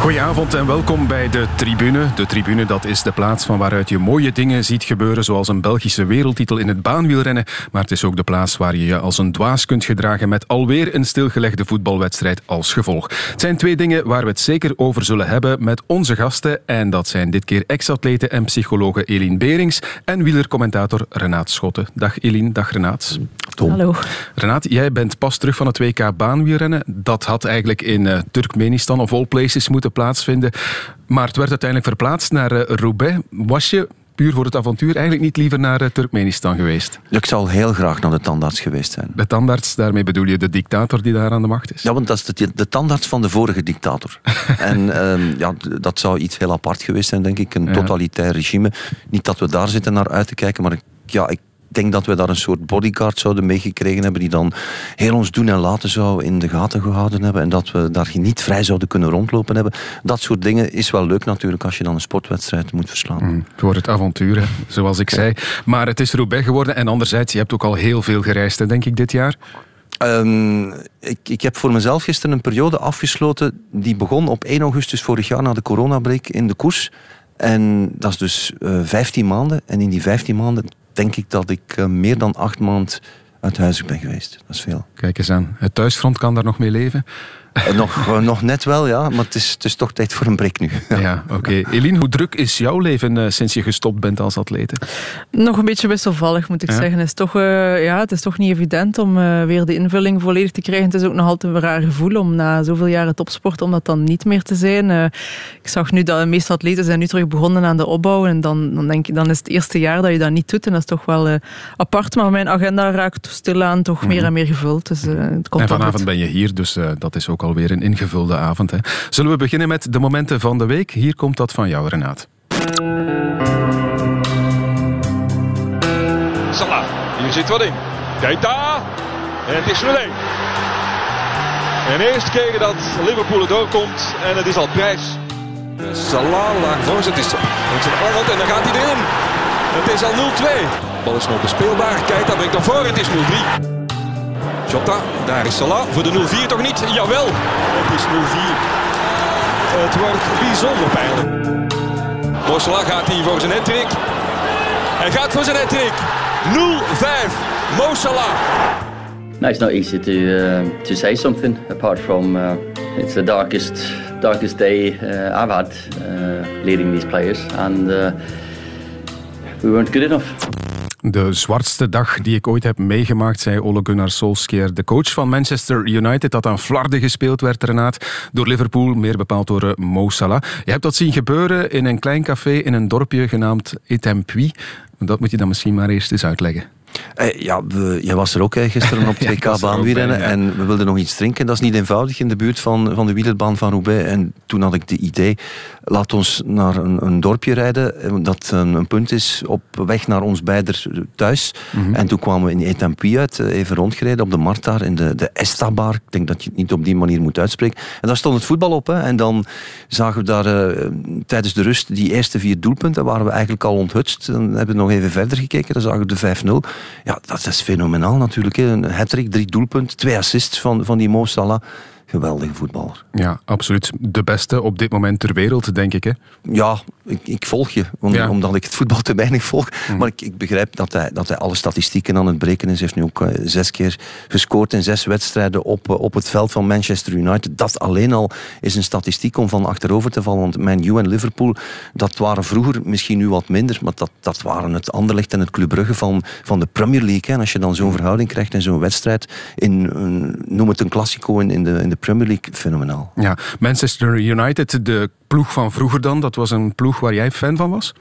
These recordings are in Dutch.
Goedenavond en welkom bij de Tribune. De Tribune dat is de plaats van waaruit je mooie dingen ziet gebeuren, zoals een Belgische wereldtitel in het baanwielrennen. Maar het is ook de plaats waar je je als een dwaas kunt gedragen met alweer een stilgelegde voetbalwedstrijd als gevolg. Het zijn twee dingen waar we het zeker over zullen hebben met onze gasten. En dat zijn dit keer ex-atlete en psychologe Eline Berings en wielercommentator Renaat Schotten. Dag Eline, dag Renaat. Hallo. Renaat, jij bent pas terug van het WK baanwielrennen. Dat had eigenlijk in uh, Turkmenistan of all places moeten plaatsvinden. Maar het werd uiteindelijk verplaatst naar uh, Roubaix. Was je puur voor het avontuur eigenlijk niet liever naar uh, Turkmenistan geweest? Ik zou heel graag naar de tandarts geweest zijn. De tandarts, daarmee bedoel je de dictator die daar aan de macht is? Ja, want dat is de, de tandarts van de vorige dictator. en um, ja, dat zou iets heel apart geweest zijn, denk ik. Een ja. totalitair regime. Niet dat we daar zitten naar uit te kijken, maar ik, ja, ik denk dat we daar een soort bodyguard zouden meegekregen hebben, die dan heel ons doen en laten zou in de gaten gehouden hebben en dat we daar niet vrij zouden kunnen rondlopen hebben. Dat soort dingen is wel leuk natuurlijk als je dan een sportwedstrijd moet verslaan. Mm, voor het avontuur, zoals ik ja. zei. Maar het is Roubaix geworden en anderzijds, je hebt ook al heel veel gereisd, denk ik, dit jaar. Um, ik, ik heb voor mezelf gisteren een periode afgesloten die begon op 1 augustus vorig jaar na de coronabreak in de koers. En dat is dus uh, 15 maanden. En in die 15 maanden denk ik dat ik uh, meer dan acht maanden uit huis ben geweest. Dat is veel. Kijk eens aan. Het thuisfront kan daar nog mee leven? Uh, nog, uh, nog net wel, ja. Maar het is, het is toch tijd voor een break nu. Ja, ja oké. Okay. Eline, hoe druk is jouw leven uh, sinds je gestopt bent als atlete? Nog een beetje wisselvallig, moet ik ja? zeggen. Het is, toch, ja, het is toch niet evident om weer de invulling volledig te krijgen. Het is ook nog altijd een raar gevoel om na zoveel jaren topsport om dat dan niet meer te zijn. ik zag nu dat de meeste atleten zijn nu terug begonnen aan de opbouw. En dan, dan denk ik, dan is het eerste jaar dat je dat niet doet. En dat is toch wel apart. Maar mijn agenda raakt stilaan toch meer en meer gevuld. Dus, het komt en vanavond ben je hier, dus dat is ook alweer een ingevulde avond. Hè. Zullen we beginnen met de momenten van de week? Hier komt dat van jou, Renaat. Salah, hier zit wat in. Keita. En het is 0-1. En de eerste keer dat Liverpool het ook komt. En het is al prijs. Salah laag voor. Het is, het is een Arnold en dan gaat hij erin. Het is al 0-2. De bal is nog bespeelbaar. Keita brengt naar voren. Het is 0-3. Jota, daar is Salah. Voor de 0-4 toch niet? Jawel, het is 0-4. Het wordt bijzonder pijnlijk. Mossela gaat hier voor zijn hattrick. Hij gaat voor zijn hattrick. 0-5. Mo Salah. No, it's not easy to uh, to say something apart from uh, it's the darkest darkest day uh, I've had leading these players, and we weren't good enough. De zwartste dag die ik ooit heb meegemaakt, zei Ole Gunnar Solskjaer, de coach van Manchester United, dat aan Flarden gespeeld werd, Renaat, door Liverpool, meer bepaald door Mo Salah. Je hebt dat zien gebeuren in een klein café in een dorpje genaamd Etempuis. Dat moet je dan misschien maar eerst eens uitleggen. Eh, ja, we, jij was er ook hè, gisteren op 2K ja, baanwielrennen ja. en we wilden nog iets drinken. Dat is niet eenvoudig in de buurt van, van de wielerbaan van Roubaix. En toen had ik de idee, laat ons naar een, een dorpje rijden dat een, een, punt is op weg naar ons beider thuis. Mm -hmm. En toen kwamen we in Etampi uit, even rondgereden op de markt daar in de, de Esta-bar. Ik denk dat je het niet op die manier moet uitspreken. En daar stond het voetbal op. Hè. En dan zagen we daar uh, tijdens de rust die eerste vier doelpunten, waren we eigenlijk al onthutst. Dan hebben we nog even verder gekeken, dan zagen we de 5-0. Ja, dat is fenomenaal natuurlijk. Hè. Een hat-trick, drie doelpunten, twee assists van, van die Mo Salah. Geweldige voetballer. Ja, absoluut. De beste op dit moment ter wereld, denk ik. Hè? Ja, ik, ik volg je. Om, ja. Omdat ik het voetbal te weinig volg. Mm. Maar ik, ik, begrijp dat hij, dat hij alle statistieken aan het breken is. Hij heeft nu ook uh, zes keer gescoord in zes wedstrijden op, uh, op het veld van Manchester United. Dat alleen al is een statistiek om van achterover te vallen. Want Man U en Liverpool, dat waren vroeger misschien nu wat minder. Maar dat, dat waren het Anderlecht en het Club Brugge van, van de Premier League. Hè. En als je dan zo'n verhouding krijgt in zo'n wedstrijd, in, een, noem het een klassico in, in, de, in de Premier League, fenomenaal. Ja, Manchester United, de ploeg van vroeger dan, dat was een ploeg waar jij fan van was?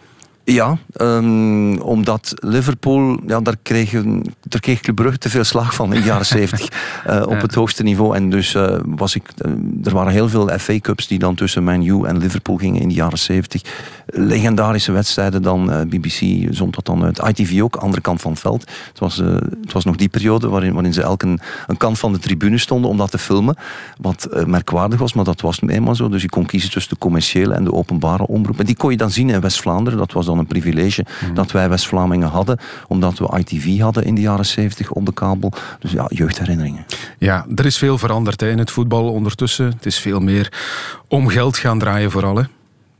Ja, um, omdat Liverpool, ja, daar, kreeg, daar kreeg Club Brugge te veel slag van in de jaren 70 uh, op het hoogste niveau. En dus uh, was ik, uh, er waren heel veel FA Cups die dan tussen Man U en Liverpool gingen in de jaren 70. Legendarische wedstrijden dan, BBC zond dat dan uit. ITV ook, andere kant van het veld. Het was, het was nog die periode waarin, waarin ze elk een, een kant van de tribune stonden om dat te filmen. Wat merkwaardig was, maar dat was eenmaal zo. Dus je kon kiezen tussen de commerciële en de openbare omroep. En die kon je dan zien in West-Vlaanderen. Dat was dan een privilege mhm. dat wij West-Vlamingen hadden, omdat we ITV hadden in de jaren 70 op de kabel. Dus ja, jeugdherinneringen. Ja, er is veel veranderd hè, in het voetbal ondertussen. Het is veel meer om geld gaan draaien vooral. Hè?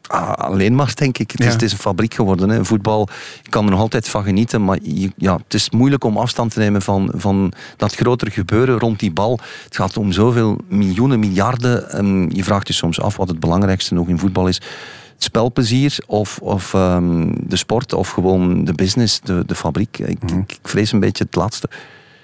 Ah, alleen maar, denk ik. Het, is, het is, een fabriek geworden. Hè. Voetbal, je kan er nog altijd van genieten, maar ja, het is moeilijk om afstand te nemen van, van dat grotere gebeuren rond die bal. Het gaat om zoveel miljoenen, miljarden. En je vraagt je soms af wat het belangrijkste nog in voetbal is. Spelplezier of, of um, de sport of gewoon de business, de, de fabriek. Ik, mm ik vrees een beetje het laatste.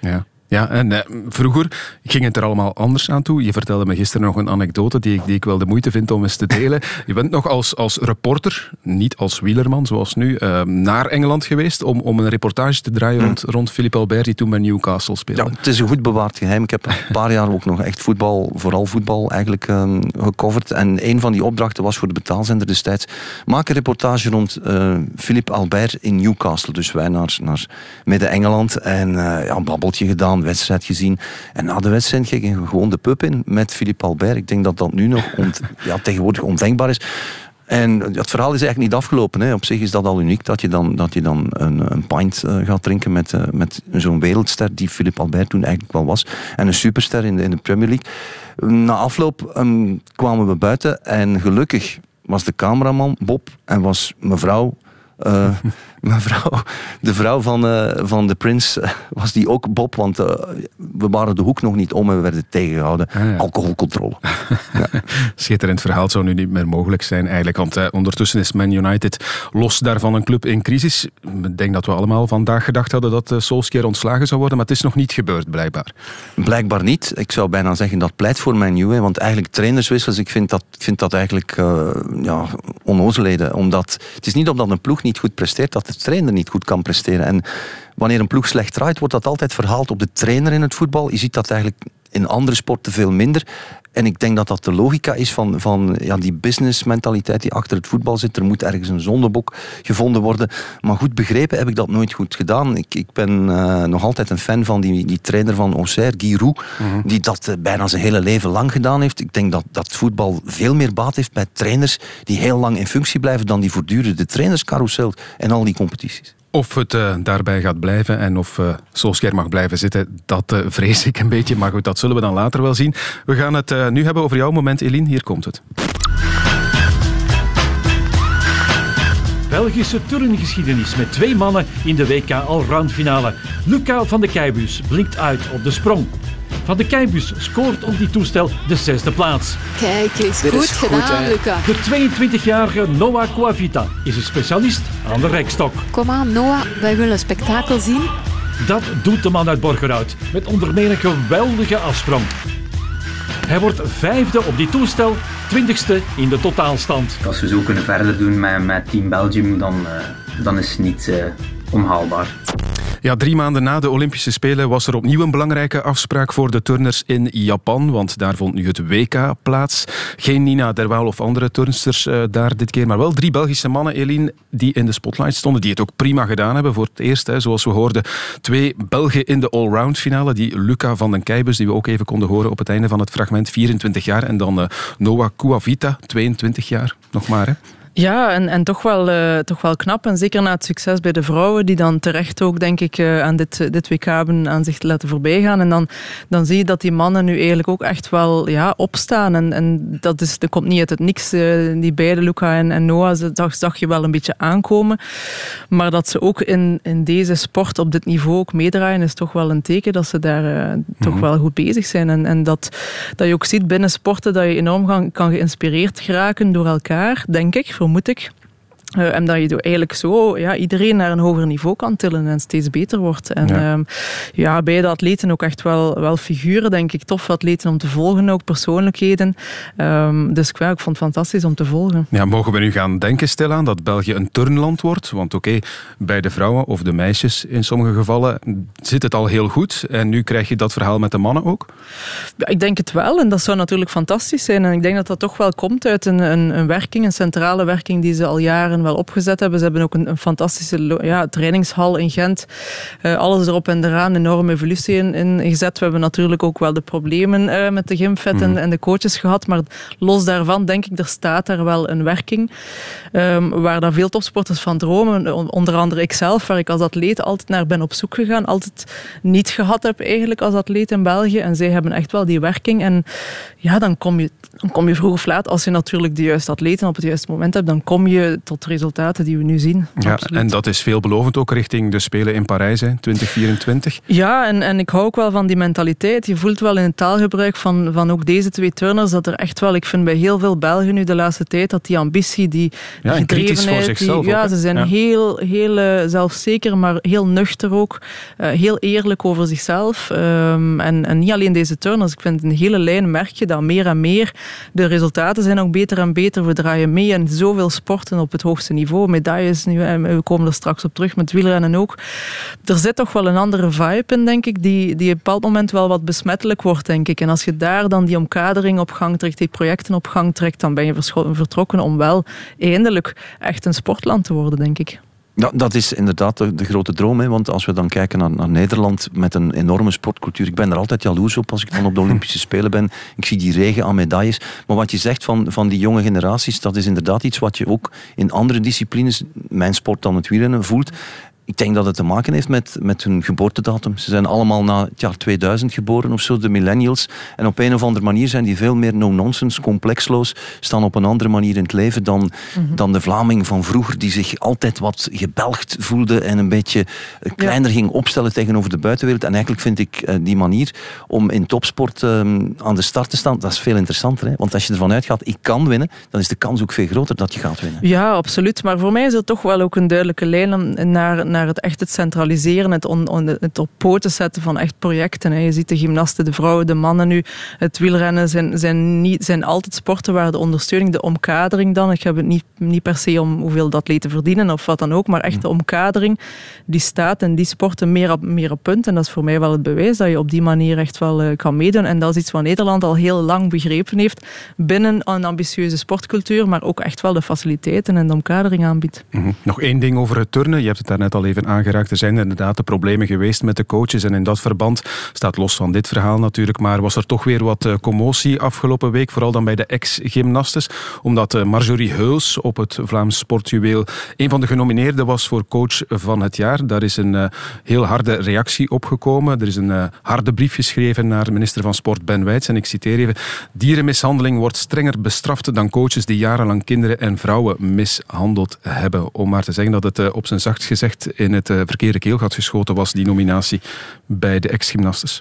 Ja. Ja, en eh, vroeger ging het er allemaal anders aan toe. Je vertelde me gisteren nog een anekdote die ik, die ik wel de moeite vind om eens te delen. Je bent nog als, als reporter, niet als wielerman zoals nu, uh, naar Engeland geweest om, om een reportage te draaien rond, hm. rond Philippe Albert, die toen bij Newcastle speelde. Ja, het is een goed bewaard geheim. Ik heb een paar jaar ook nog echt voetbal, vooral voetbal eigenlijk uh, gecoverd. En een van die opdrachten was voor de betaalzender destijds, maak een reportage rond uh, Philippe Albert in Newcastle. Dus wij naar, naar Midden-Engeland en uh, ja, een babbeltje gedaan wedstrijd gezien. En na de wedstrijd ging ik gewoon de pub in met Philippe Albert. Ik denk dat dat nu nog ja, tegenwoordig ondenkbaar is. En het verhaal is eigenlijk niet afgelopen. Hè. Op zich is dat al uniek dat je dan, dat je dan een, een pint uh, gaat drinken met, uh, met zo'n wereldster die Philippe Albert toen eigenlijk wel was. En een superster in de, in de Premier League. Na afloop um, kwamen we buiten en gelukkig was de cameraman Bob en was mevrouw uh, mevrouw, de vrouw van, uh, van de prins, uh, was die ook Bob, want we waren de hoek nog niet om en we werden tegengehouden. Ah, Alcoholcontrole. ja. Schitterend verhaal zou nu niet meer mogelijk zijn eigenlijk, want ondertussen is Man United los daarvan een club in crisis. Ik denk dat we allemaal vandaag gedacht hadden dat uh, Solskjaer ontslagen zou worden, maar het is nog niet gebeurd blijkbaar. Blijkbaar niet. Ik zou bijna zeggen dat pleit voor Man U, want eigenlijk trainerswissels, ik vind dat, vind dat eigenlijk ja, onnozelheden, omdat het is niet omdat een ploeg niet goed presteert, dat trainer niet goed kan presteren. En wanneer een ploeg slecht draait, wordt dat altijd verhaald op de trainer in het voetbal. Je ziet dat eigenlijk in andere sporten veel minder. En ik denk dat dat de logica is van, van ja, die businessmentaliteit die achter het voetbal zit. Er moet ergens een zondebok gevonden worden. Maar goed begrepen heb ik dat nooit goed gedaan. Ik, ik ben uh, nog altijd een fan van die, die trainer van Auxerre, Guy Roux, mm die dat uh, bijna zijn hele leven lang gedaan heeft. Ik denk dat, dat voetbal veel meer baat heeft bij trainers die heel lang in functie blijven dan die voortdurende trainerscarousel en al die competities. Of het uh, daarbij gaat blijven en of uh, Solskjaer mag blijven zitten, dat uh, vrees ik een beetje. Maar goed, dat zullen we dan later wel zien. We gaan het nu hebben over jouw moment, Eline. Hier komt het. Belgische turngeschiedenis met twee mannen in de WK Allround finale. Luca van de Keibus blinkt uit op de sprong. Van de Keibus scoort op die toestel de zesde plaats. Kijk eens, goed gedaan, Luca. De 22-jarige Noah Coavita is een specialist aan de rekstok. Kom aan, Noah, wij willen een spektakel zien. Dat doet de man uit Borgerhout met onder meer een geweldige afsprong. Hij wordt vijfde op die toestel, twintigste in de totaalstand. Als we zo kunnen verder doen met, met Team Belgium, dan, uh, dan is het niet uh, onhaalbaar. Ja, drie maanden na de Olympische Spelen was er opnieuw een belangrijke afspraak voor de turners in Japan, want daar vond nu het WK plaats. Geen Nina Derwaal of andere turnsters uh, daar dit keer, maar wel drie Belgische mannen, Eline, die in de spotlight stonden, die het ook prima gedaan hebben voor het eerst. Hè, zoals we hoorden, twee Belgen in de allround finale, die Luca van den Keibus, die we ook even konden horen op het einde van het fragment, 24 jaar, en dan uh, Noah Kuavita, 22 jaar, nog maar. Hè. Ja, en, en toch, wel, uh, toch wel knap. En zeker na het succes bij de vrouwen, die dan terecht ook, denk ik, uh, aan dit, dit WK hebben aan zich te laten voorbij gaan. En dan, dan zie je dat die mannen nu eigenlijk ook echt wel ja, opstaan. En, en dat, is, dat komt niet uit het niks. Uh, die beide, Luca en, en Noah, zag, zag je wel een beetje aankomen. Maar dat ze ook in, in deze sport op dit niveau ook meedraaien, is toch wel een teken dat ze daar toch mhm. wel goed bezig zijn. En, en dat, dat je ook ziet binnen sporten dat je enorm kan, kan geïnspireerd geraken door elkaar, denk ik vermoed ik. Uh, en dat je eigenlijk zo ja, iedereen naar een hoger niveau kan tillen en steeds beter wordt. En ja, um, ja beide atleten ook echt wel, wel figuren, denk ik. Tof atleten om te volgen, ook persoonlijkheden. Um, dus ik, vond het fantastisch om te volgen. Ja, mogen we nu gaan denken stilaan dat België een turnland wordt? Want oké, bij de vrouwen of de meisjes in sommige gevallen zit het al heel goed. En nu krijg je dat verhaal met de mannen ook? Ja, ik denk het wel. En dat zou natuurlijk fantastisch zijn. En ik denk dat dat toch wel komt uit een, een, een werking, een centrale werking die ze al jaren wel opgezet hebben. Ze hebben ook een, een fantastische ja, trainingshal in Gent. Uh, alles erop en eraan, enorme evolutie in, in, gezet. We hebben natuurlijk ook wel de problemen uh, met de gymfet mm. en, mhm. en, de coaches gehad. Maar los daarvan denk ik, er staat daar wel een werking. Um, waar dan veel topsporters van dromen. Onder andere ikzelf, waar ik als atleet altijd naar ben op zoek gegaan. Altijd niet gehad heb eigenlijk als atleet in België. En zij hebben echt wel die werking. En ja, dan kom je, dan kom je vroeg of laat, als je natuurlijk de juiste atleten op het juiste moment hebt, dan kom je tot resultaten die we nu zien. Ja, en dat is veelbelovend ook richting de Spelen in Parijs, hè, 2024. Ja, en, en ik hou ook wel van die mentaliteit. Je voelt wel in het taalgebruik van, van ook deze twee turners dat er echt wel, ik vind bij heel veel Belgen nu de laatste tijd, dat die ambitie, die, ja, gedrevenheid, die, ja, ze zijn heel, heel uh, zelfzeker, maar heel nuchter ook. Uh, heel eerlijk over zichzelf. Um, en, en niet alleen deze turners, ik vind een hele lijn merk je dat meer en meer. De resultaten zijn ook beter en beter. We draaien mee en zoveel sporten op het hoogste niveau. Medailles nu, we komen er straks op terug met wielrennen ook. Er zit toch wel een andere vibe in, denk ik, die, die op een bepaald moment wel wat besmettelijk wordt, denk ik. En als je daar dan die omkadering op gang trekt, die projecten op gang trekt, dan ben je vertrokken om wel eindelijk echt een sportland te worden, denk ik. Ja, dat is inderdaad de, grote droom. Hè? Want als we dan kijken naar, naar, Nederland met een enorme sportcultuur. Ik ben er altijd jaloers op als ik dan op de Olympische Spelen ben. Ik zie die regen aan medailles. Maar wat je zegt van, van die jonge generaties, dat is inderdaad iets wat je ook in andere disciplines, mijn sport dan het wielrennen, voelt. Ik denk dat het te maken heeft met, met hun geboortedatum. Ze zijn allemaal na het jaar 2000 geboren of zo, de millennials. En op een of andere manier zijn die veel meer no-nonsense, complexloos, staan op een andere manier in het leven dan, mhm. dan de Vlaming van vroeger, die zich altijd wat gebelgd voelde en een beetje kleiner ging opstellen tegenover de buitenwereld. En eigenlijk vind ik uh, die manier om in topsport um, aan de start te staan, dat is veel interessanter. Hè? Want als je ervan uitgaat, ik kan winnen, dan is de kans ook veel groter dat je gaat winnen. Ja, absoluut. Maar voor mij is het toch wel ook een duidelijke lijn naar naar het echt het centraliseren, het, on, het op poten zetten van echt projecten. Je ziet de gymnasten, de vrouwen, de mannen nu, het wielrennen zijn, zijn, niet, zijn altijd sporten waar de ondersteuning, de omkadering dan, ik heb het niet, niet per se om hoeveel dat atleten verdienen of wat dan ook, maar echt de omkadering die staat en die sporten meer op, meer op punt. En dat is voor mij wel het bewijs dat je op die manier echt wel uh, kan meedoen. En dat is iets wat Nederland al heel lang begrepen heeft binnen een ambitieuze sportcultuur, maar ook echt wel de faciliteiten en de omkadering aanbiedt. Mhm. Nog één ding over het turnen. Je hebt het daarnet al even aangeraakt. Er zijn inderdaad de problemen geweest met de coaches. En in dat verband staat los van dit verhaal natuurlijk. Maar was er toch weer wat eh, commotie afgelopen week. Vooral dan bij de ex-gymnastes. Omdat eh, Marjorie Heuls op het Vlaams Sportjuweel een van de genomineerden was voor coach van het jaar. Daar is een uh, heel harde reactie op gekomen. Er is een harde brief geschreven naar minister van Sport Ben Wijts. En ik citeer even. Dierenmishandeling wordt strenger bestraft dan coaches die jarenlang kinderen en vrouwen mishandeld hebben. Om maar te zeggen dat het op zijn zachtst gezegd in het uh, verkeerde keelgat geschoten was, die nominatie bij de ex-gymnastes.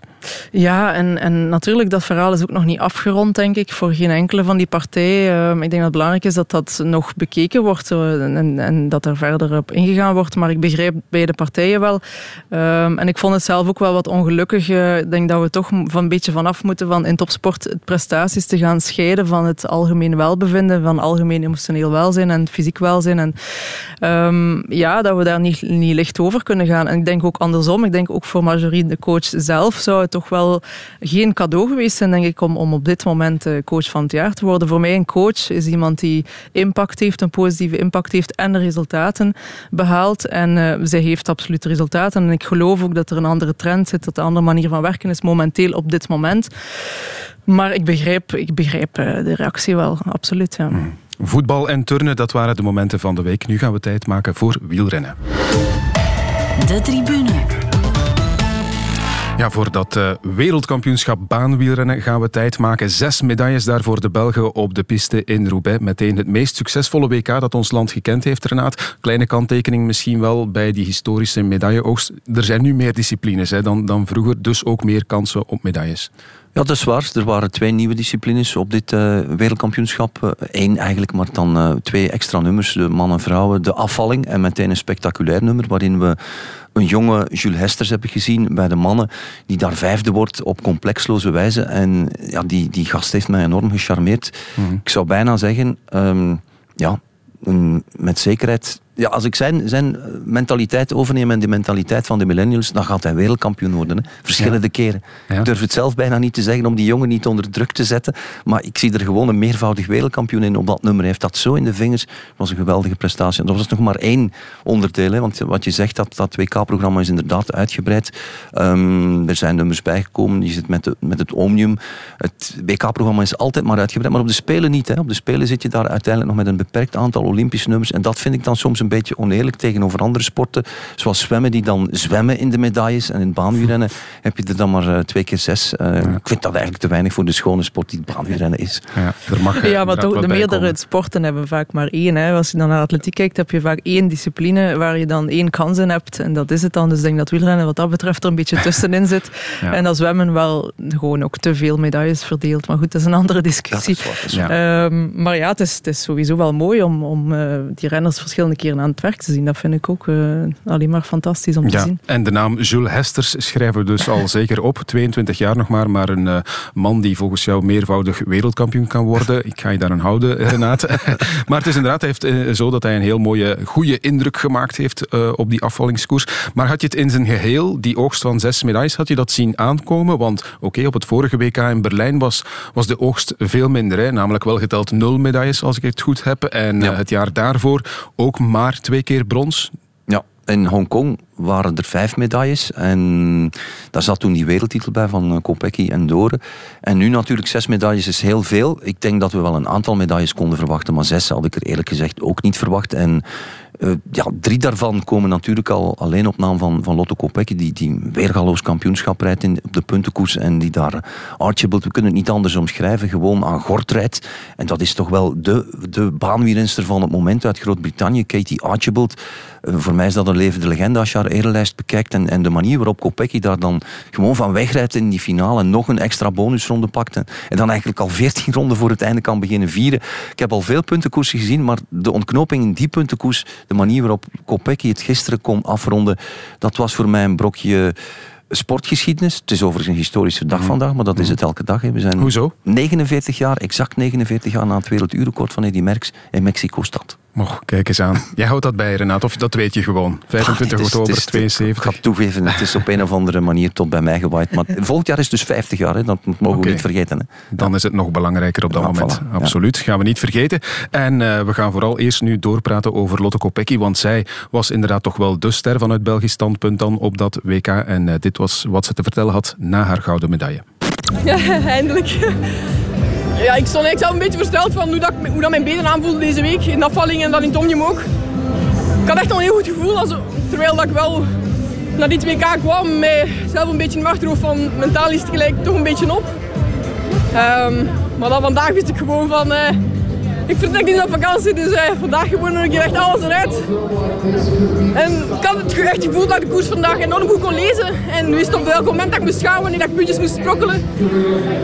Ja, en, en natuurlijk, dat verhaal is ook nog niet afgerond, denk ik, voor geen enkele van die partijen. Ehm, ik denk dat het belangrijk is dat dat nog bekeken wordt en, en, dat er verder op ingegaan wordt. Maar ik begrijp beide partijen wel. Ehm, en ik vond het zelf ook wel wat ongelukkig. Eh, ik denk dat we toch van een beetje vanaf moeten van in topsport het prestaties te gaan scheiden van het algemeen welbevinden, van algemeen emotioneel welzijn en fysiek welzijn. En um, ja, dat we daar niet licht over kunnen gaan. En ik denk ook andersom. Ik denk ook voor Marjorie, de coach zelf, zou het toch wel geen cadeau geweest zijn, denk ik, om, om op dit moment eh, coach van het jaar te worden. Voor mij een coach is iemand die impact heeft, een positieve impact heeft en de resultaten behaalt. En uh, zij heeft absoluut resultaten. En ik geloof ook dat er een andere trend zit, dat een andere manier van werken is momenteel op dit moment. Maar ik begrijp, ik begrijp eh, de reactie wel, absoluut. Ja. Hmm. Voetbal en turnen, dat waren de momenten van de week. Nu gaan we tijd maken voor wielrennen. De tribune. Ja, voor dat uh, wereldkampioenschap baanwielrennen gaan we tijd maken. Zes medailles daarvoor de Belgen op de piste in Roubaix. Meteen het meest succesvolle WK dat ons land gekend heeft, Renaat. Kleine kanttekening misschien wel bij die historische medailleoogst. Er zijn nu meer disciplines hè, dan, dan vroeger, dus ook meer kansen op medailles. Ja, dat is waar. Er waren twee nieuwe disciplines op dit uh, wereldkampioenschap. Eén eigenlijk, maar dan uh, twee extra nummers. De mannen en vrouwen. De afvalling en meteen een spectaculair nummer waarin we een jonge Jules Hesters hebben gezien bij de mannen, die daar vijfde wordt op complexloze wijze. En ja, die, die gast heeft mij enorm gecharmeerd. Mhm. Ik zou bijna zeggen, um, ja, met zekerheid ja, als ik zijn, zijn mentaliteit overneem en de mentaliteit van de millennials, dan gaat hij wereldkampioen worden. Hè. Verschillende keren. Ik durf het zelf bijna niet te zeggen om die jongen niet onder druk te zetten. Maar ik zie er gewoon een meervoudig wereldkampioen in op dat nummer. Hij heeft dat zo in de vingers. Dat was een geweldige prestatie. En dat was nog maar één onderdeel. Hè, want wat je zegt, dat, dat WK-programma is inderdaad uitgebreid. Um, er zijn nummers bijgekomen. Je zit met, de, met het Omnium. Het WK-programma is altijd maar uitgebreid. Maar op de Spelen niet. Hè. Op de Spelen zit je daar uiteindelijk nog met een beperkt aantal Olympische nummers. En dat vind ik dan soms een beetje oneerlijk tegenover andere sporten. Zoals zwemmen, die dan zwemmen in de medailles. En in het baanwielrennen heb je er dan maar uh, twee keer zes. Uh, Ik vind dat eigenlijk te weinig voor de schone sport die het baanwielrennen is. Ja, er mag ja maar toch, de meerdere sporten hebben vaak maar één. Hè. Als je dan naar atletiek kijkt, heb je vaak één discipline waar je dan één kans in hebt. En dat is het dan. Dus ik denk dat wielrennen wat dat betreft er een beetje tussenin zit. ja. En dat zwemmen wel gewoon ook te veel medailles verdeelt. Maar goed, dat is een andere discussie. Ja. Um, maar ja, het is, het is sowieso wel mooi om, om uh, die renners verschillende aan het werk te zien. Dat vind ik ook uh, alleen maar fantastisch om te zien. En de naam Jules Hesters schrijven we dus al zeker op. 22 jaar nog maar, maar een uh, man die volgens jou meervoudig wereldkampioen kan worden. Ik ga je daar aan houden, Renate. maar het is inderdaad hij heeft, zo dat hij een heel mooie, goede indruk gemaakt heeft op die afvallingskoers. Maar had je het in zijn geheel, die oogst van zes medailles, had je dat zien aankomen? Want oké, okay, op het vorige WK in Berlijn was, was de oogst veel minder. Hè? Namelijk wel geteld nul medailles, als ik het goed heb. En ja. het jaar daarvoor ook maar twee keer brons. Ja, in Hongkong waren er vijf medailles. En daar zat toen die wereldtitel bij van Kopecky en Doren. En nu natuurlijk zes medailles is heel veel. Ik denk dat we wel een aantal medailles konden verwachten. Maar zes had ik er eerlijk gezegd ook niet verwacht. En uh, ja, drie daarvan komen natuurlijk al alleen op naam van, van Lotto Kopecky, die, die weergaloos kampioenschap rijdt in, op de puntenkoers en die daar Archibald, we kunnen het niet anders omschrijven, gewoon aan gort rijdt. En dat is toch wel de, de van het moment uit Groot-Brittannië, Katie Archibald. Uh, voor mij is dat een levende legende als je haar erenlijst bekijkt. En, en de manier waarop Kopecky daar dan gewoon van wegrijdt in die finale en nog een extra bonusronde pakt. En, en dan eigenlijk al veertien ronden voor het einde kan beginnen vieren. Ik heb al veel puntenkoersen gezien, maar de ontknoping in die puntenkoers de manier waarop Kopecky het gisteren kon afronden, dat was voor mij een brokje sportgeschiedenis. Het is overigens een historische dag vandaag, maar dat is het elke dag. Hè. We zijn Hoezo? 49 jaar, exact 49 jaar na het werelduurrecord van Eddy Merckx in Mexico-stad. Mocht, kijk eens aan. Jij houdt dat bij, Renat, of dat weet je gewoon. 25 Ach, is, oktober is, 72. Ik ga toegeven, het is op een of andere manier tot bij mij gewaaid. Maar volgend jaar is dus 50 jaar, hè. dat mogen okay. we niet vergeten. Hè. Dan is het nog belangrijker op dat ja, moment. Voilà. Absoluut, ja. gaan we niet vergeten. En uh, we gaan vooral eerst nu doorpraten over Lotte Kopecky, want zij was inderdaad toch wel de ster vanuit Belgisch standpunt dan op dat WK. En uh, dit was wat ze te vertellen had na haar gouden medaille. Ja, eindelijk. Ja, ik stond eigenlijk zelf een beetje versteld van hoe, dat, hoe dat mijn benen aanvoelden deze week. In de afvalling en dan in het omnium ook. Ik had echt al een heel goed gevoel. Also, terwijl dat ik wel naar die 2K kwam, mij zelf een beetje in achterhoofd van mentaal is het gelijk toch een beetje op. Um, maar dan vandaag wist ik gewoon van... Uh, ik vertrek niet op vakantie, dus uh, vandaag gewoon een keer echt alles eruit. En ik had het echt gevoel dat ik de koers vandaag enorm goed kon lezen. En nu is het op welk moment dat ik moest gaan, wanneer ik puntjes moest sprokkelen.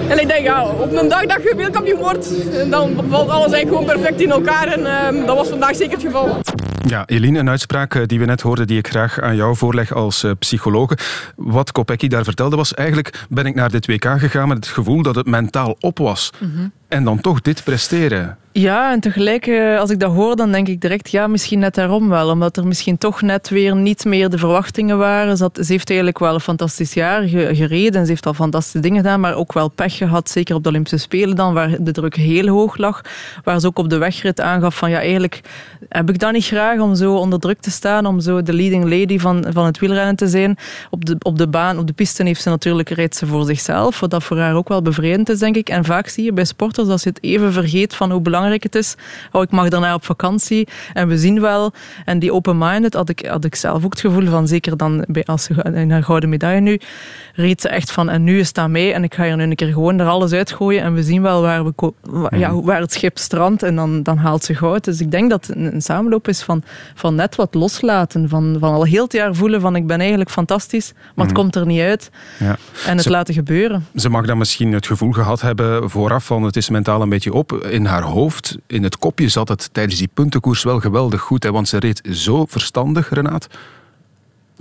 En ik denk, ja, op een dag dat je wereldkampioen wordt, dan valt alles eigenlijk gewoon perfect in elkaar. En uh, dat was vandaag zeker het geval. Ja, Eline, een uitspraak die we net hoorden die ik graag aan jou voorleg als uh, psychologe. Wat Kopecky daar vertelde was, eigenlijk ben ik naar dit WK gegaan met het gevoel dat het mentaal op was. Mm-hmm. En dan toch dit presteren. Ja, en tegelijk, als ik dat hoor, dan denk ik direct, ja, misschien net daarom wel. Omdat er misschien toch net weer niet meer de verwachtingen waren. Ze, heeft eigenlijk wel een fantastisch jaar gereden. Ze heeft al fantastische dingen gedaan, maar ook wel pech gehad. Zeker op de Olympische Spelen dan, waar de druk heel hoog lag. Waar ze ook op de wegrit aangaf van, ja, eigenlijk heb ik dat niet graag om zo onder druk te staan. Om zo de leading lady van, van het wielrennen te zijn. Op de, op de baan, op de piste heeft ze natuurlijk, rijdt ze voor zichzelf. Wat dat voor haar ook wel bevreemd is, denk ik. En vaak zie je bij sporters dat ze het even vergeet van hoe belangrijk het is. Oh, ik mag daarna op vakantie en we zien wel. En die open-minded had ik, had ik zelf ook het gevoel van, zeker dan bij, als ze in haar gouden medaille nu, reed ze echt van, en nu is het aan mij en ik ga hier nu een keer gewoon er alles uitgooien en we zien wel waar, we, ja, waar het schip strandt en dan, dan haalt ze goud. Dus ik denk dat het een, een samenloop is van, van net wat loslaten, van, van al heel het jaar voelen van ik ben eigenlijk fantastisch, maar het mm. komt er niet uit. Ja. En het ze, laten gebeuren. Ze mag dan misschien het gevoel gehad hebben vooraf van het is mentaal een beetje op. In haar hoofd, in het kopje zat het tijdens die puntenkoers wel geweldig goed. Hè, want ze reed zo verstandig, Renaat.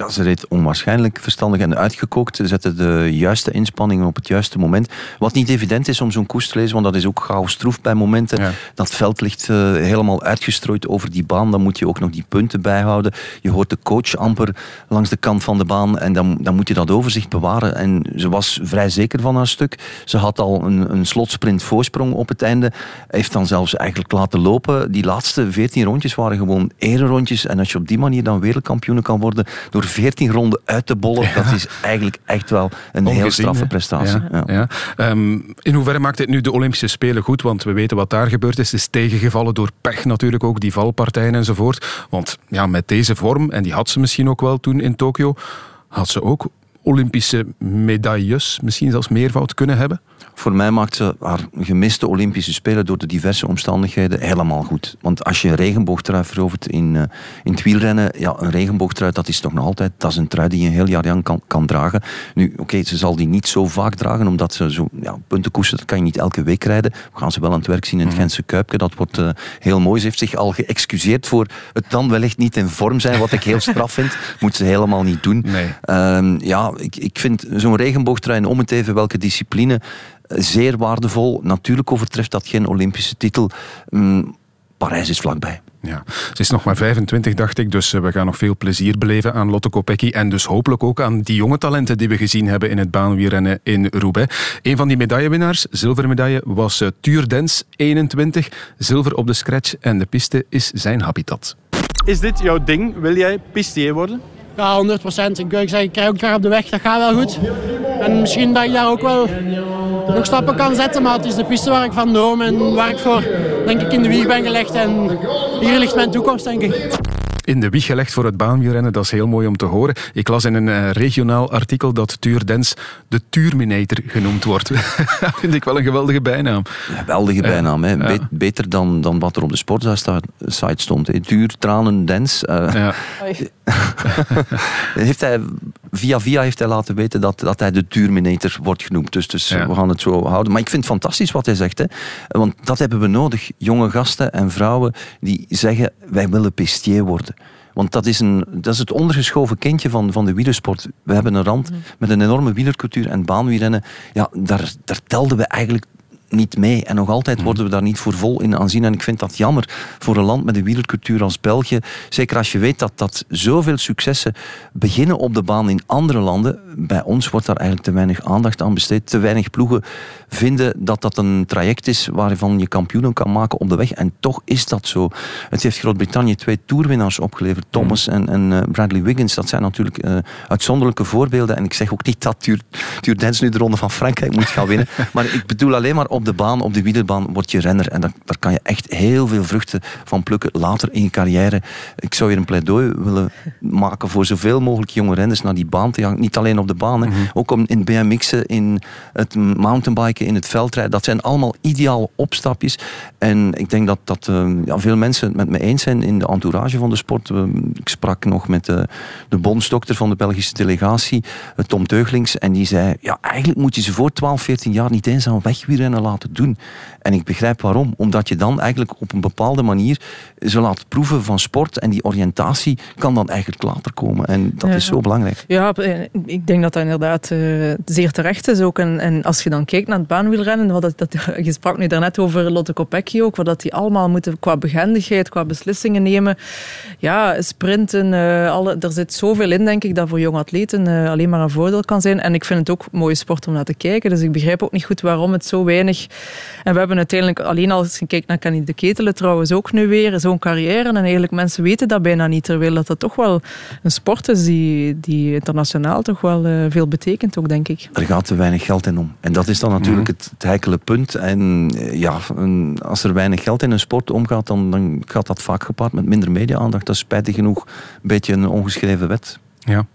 Ja, ze reed onwaarschijnlijk verstandig en uitgekookt. Ze zette de juiste inspanningen op het juiste moment. Wat niet evident is om zo'n koers te lezen, want dat is ook chaos troef bij momenten. Dat veld ligt uh, helemaal uitgestrooid over die baan. Dan moet je ook nog die punten bijhouden. Je hoort de coach amper langs de kant van de baan en dan, dan moet je dat overzicht bewaren. En ze was vrij zeker van haar stuk. Ze had al een, een slotsprint voorsprong op het einde. Heeft dan zelfs eigenlijk laten lopen. Die laatste 14 rondjes waren gewoon rondjes. En als je op die manier dan wereldkampioen kan worden door 14 ronden uit te bollen, dat is eigenlijk echt wel een heel straffe prestatie. Ja, ja. Ehm, in hoeverre maakt dit nu de Olympische Spelen goed? Want we weten wat daar gebeurd is. Het is tegengevallen door pech natuurlijk ook, die valpartijen enzovoort. Want ja, met deze vorm, en die had ze misschien ook wel toen in Tokio, had ze ook Olympische medailles, misschien zelfs meervoud kunnen hebben? Voor mij maakt ze haar gemiste Olympische Spelen door de diverse omstandigheden helemaal goed. Want als je een regenboogtrui verovert in, uh, in het wielrennen, ja, een regenboogtrui, dat is toch nog altijd, dat is een trui die je een heel jaar lang kan, kan dragen. Nu, oké, ze zal die niet zo vaak dragen, omdat ze zo, ja, puntenkoersen, dat kan je niet elke week rijden. We gaan ze wel aan het werk zien in het mhm. Gentse Kuipke, dat wordt uh, heel mooi. Ze heeft zich al geëxcuseerd voor het dan wellicht niet in vorm zijn, wat ik heel straf vind. Moet ze helemaal niet doen. Nee. Uh, ja, ik, ik vind zo'n regenboogtrui, om het even welke discipline, zeer waardevol. Natuurlijk overtreft dat geen Olympische titel. Mm, Parijs is vlakbij. Ja, ze is nog maar 25, dacht ik, dus eh, we gaan nog veel plezier beleven aan Lotte Kopecky en dus hopelijk ook aan die jonge talenten die we gezien hebben in het baanwielrennen in Roubaix. Een van die medaillewinnaars, zilvermedaille, was Tuur Dens, 21. Zilver op de scratch en de piste is zijn habitat. Is dit jouw ding? Wil jij pistier worden? Ja, 100 procent. Ik, ik, zeg, ik krijg ook graag op de weg, dat gaat wel goed. En misschien dat ik daar ook wel nog stappen kan zetten, maar het is de piste waar ik van droom en waar ik voor, denk ik, in de wieg ben gelegd. En hier ligt mijn toekomst, denk ik in de wieg gelegd voor het baanwielrennen. Dat is heel mooi om te horen. Ik las in een uh, regionaal artikel dat Tuur Dens de Tuurminator genoemd wordt. dat vind ik wel een geweldige bijnaam. geweldige bijnaam. Hè. beter dan, dan wat er op de sportsite stond. Tuur, tranen, Dens. Uh, ja. heeft hij, via via heeft hij laten weten dat, dat hij de Tuurminator wordt genoemd. Dus, dus we gaan het zo houden. Maar ik vind het fantastisch wat hij zegt. Hè. Want dat hebben we nodig. Jonge gasten en vrouwen die zeggen wij willen pistier worden. Want dat is, een, dat is het ondergeschoven kindje van, van de wielersport. We hebben een rand mhm. met een enorme wielercultuur en baanwielrennen. Ja, daar, daar telden we eigenlijk niet mee. En nog altijd mhm. worden we daar niet voor vol in aanzien. En ik vind dat jammer voor een land met een wielercultuur als België. Zeker als je weet dat, dat zoveel successen beginnen op de baan in andere landen. Bij ons wordt daar eigenlijk te weinig aandacht aan besteed. Te weinig ploegen vinden dat dat een traject is waarvan je kampioenen kan maken op de weg. En toch is dat zo. Het heeft Groot-Brittannië twee toerwinnaars opgeleverd. Mhm. Thomas en, en eh, Bradley Wiggins. Dat zijn natuurlijk uh, uitzonderlijke voorbeelden. En ik zeg ook niet dat Tuur, Tuur Dens nu de Ronde van Frankrijk moet gaan winnen. maar ik bedoel alleen maar op de baan, op de wielerbaan, word je renner. En daar, daar kan je echt heel veel vruchten van plukken later in je carrière. Ik zou hier een pleidooi willen maken voor zoveel mogelijk jonge renners naar die baan te gaan. Niet alleen op de baan, mhm. ook om in BMX'en, in het mountainbiken, in het veldrijden. Dat zijn allemaal ideale opstapjes. En ik denk dat, dat uh, ja, veel mensen het met me eens zijn in de entourage van de sport. ik sprak nog met de, de bondsdokter van de Belgische delegatie, eh, Tom Teuglings, en die zei, ja, eigenlijk moet je ze voor 12, 14 jaar niet eens aan wegwielrennen laten doen. En ik begrijp waarom. Omdat je dan eigenlijk op een bepaalde manier ze laat proeven van sport en die oriëntatie kan dan eigenlijk later komen. En dat is zo belangrijk. Ja, eh, ik denk dat dat inderdaad uh, zeer terecht is ook. En, en, als je dan kijkt naar het baanwielrennen, wat dat, dat, je sprak nu daarnet over Lotte Kopecky ook, wat dat die allemaal moeten qua behendigheid, qua beslissingen nemen. Ja, sprinten, uh, alle, er zit zoveel in, denk ik, dat voor jonge atleten uh, alleen maar een voordeel kan zijn. En ik vind het ook een mooie sport om naar te kijken. Dus ik begrijp ook niet goed waarom het zo weinig... En we hebben uiteindelijk, alleen als je kijkt naar Kenny de Ketelen trouwens ook nu weer, zo'n carrière. En eigenlijk mensen weten dat bijna niet, terwijl dat, dat toch wel een sport is die, die internationaal toch wel uh, veel betekent ook, denk ik. Er gaat te weinig geld in om. En dat is dan natuurlijk mhm. het, het heikele punt. En ja, een, als er weinig geld in een sport omgaat, dan, dan gaat dat vaak gepaard met minder media-aandacht. Dat is spijtig genoeg een beetje een ongeschreven wet. Ja.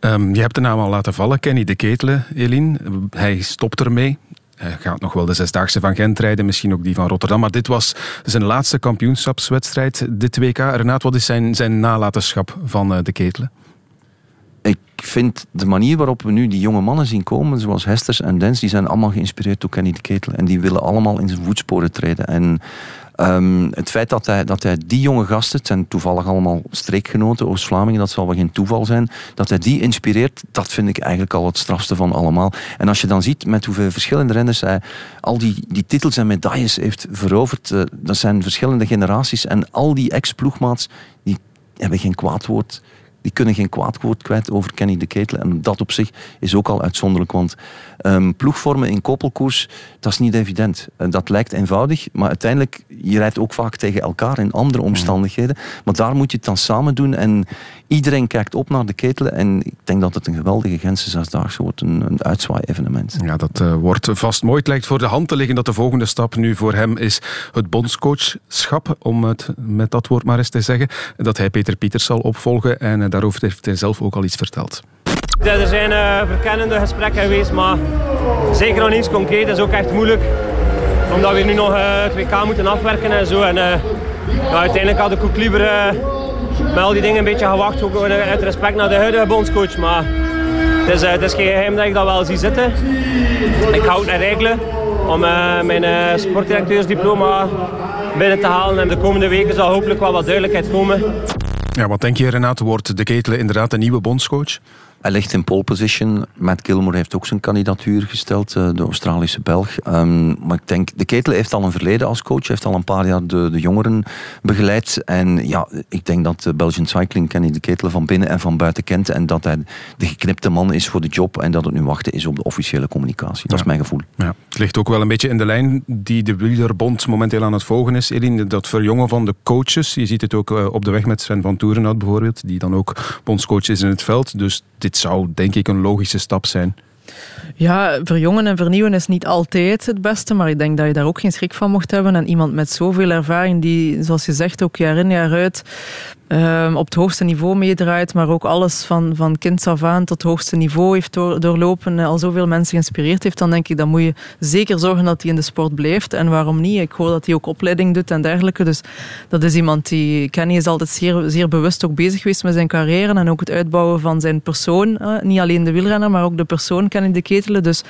Um, je hebt de naam al laten vallen, Kenny de Ketelen, Eline. Hij stopt ermee. Hij gaat nog wel de Zesdaagse van Gent rijden, misschien ook die van Rotterdam. Maar dit was zijn laatste kampioenschapswedstrijd, dit WK. Renaat, wat is zijn, zijn nalatenschap van uh, de Ketelen? Ik vind de manier waarop we nu die jonge mannen zien komen, zoals Hesters en Dens, die zijn allemaal geïnspireerd door Kenny de Ketel. En die willen allemaal in zijn voetsporen treden. En Ehm, het feit dat hij, dat die jonge gasten, het zijn toevallig allemaal streekgenoten, Oost-Vlamingen, dat zal wel geen toeval zijn, dat hij die inspireert, dat vind ik eigenlijk al het strafste van allemaal. En als je dan ziet met hoeveel verschillende renners hij al die, die titels en medailles heeft veroverd, uh, dat zijn verschillende generaties en al die ex-ploegmaats, die hebben geen kwaad woord die kunnen geen kwaad woord kwijt over Kenny de Ketel. En dat op zich is ook al uitzonderlijk, want um, ploegvormen in koppelkoers, dat is niet evident. Uh, dat lijkt eenvoudig, maar uiteindelijk, je rijdt ook vaak tegen elkaar in andere omstandigheden. Maar daar moet je het dan samen doen en iedereen kijkt op naar de Ketelen en ik denk dat het een geweldige Gentse Zesdaagse wordt, een, een uitzwaai-evenement. Ja, dat uh, wordt vast mooi. Het lijkt voor de hand te liggen dat de volgende stap nu voor hem is het bondscoachschap, om het met dat woord maar eens te zeggen. Dat hij Peter Pieters zal opvolgen en uh, daarover heeft hij zelf ook al iets verteld. Er zijn uh, verkennende gesprekken geweest, maar zeker nog niets concreet. Dat is ook echt moeilijk. Omdat we nu nog uh, het WK moeten afwerken en zo. En, ja, uiteindelijk had ik ook liever met al die dingen een beetje gewacht. Ook uit respect naar de huidige bondscoach. Maar het is, is geen geheim dat ik dat wel zie zitten. Ik ook naar regelen om mijn sportdirecteursdiploma binnen te halen. En de komende weken zal hopelijk wel wat duidelijkheid komen. Ja, wat denk je Renate, wordt de Ketelen inderdaad een nieuwe bondscoach? Hij ligt in pole position. Matt Gilmore heeft ook zijn kandidatuur gesteld, eh, de Australische Belg. Um, maar ik denk, de Ketel heeft al een verleden als coach. Hij heeft al een paar jaar de, de jongeren begeleid. En ja, ik denk dat de Belgian Cycling Kenny de Ketel van binnen en van buiten kent. En dat hij de geknipte man is voor de job. En dat het nu wachten is op de officiële communicatie. Dat is mijn gevoel. Ja, het ligt ook wel een beetje in de lijn die de Wielerbond momenteel aan het volgen is. Dat verjongen van de coaches. Je ziet het ook eh, op de weg met Sven van Toerenhout bijvoorbeeld. Die dan ook bondscoach is in het veld. Dus dit zou denk ik een logische stap zijn. Ja, verjongen en vernieuwen is niet altijd het beste, maar ik denk dat je daar ook geen schrik van mocht hebben. En iemand met zoveel ervaring die, zoals je zegt, ook jaar in jaar uit um, op het hoogste niveau meedraait, maar ook alles van, van kind af aan tot het hoogste niveau heeft door, doorlopen, al zoveel mensen geïnspireerd heeft, dan denk ik, dan moet je zeker zorgen dat hij in de sport blijft. En waarom niet? Ik hoor dat hij ook opleiding doet en dergelijke. Dus dat is iemand die, Kenny is altijd zeer, zeer bewust ook bezig geweest met zijn carrière en ook het uitbouwen van zijn persoon. Uh, niet alleen de wielrenner, maar ook de persoon Kenny de Dus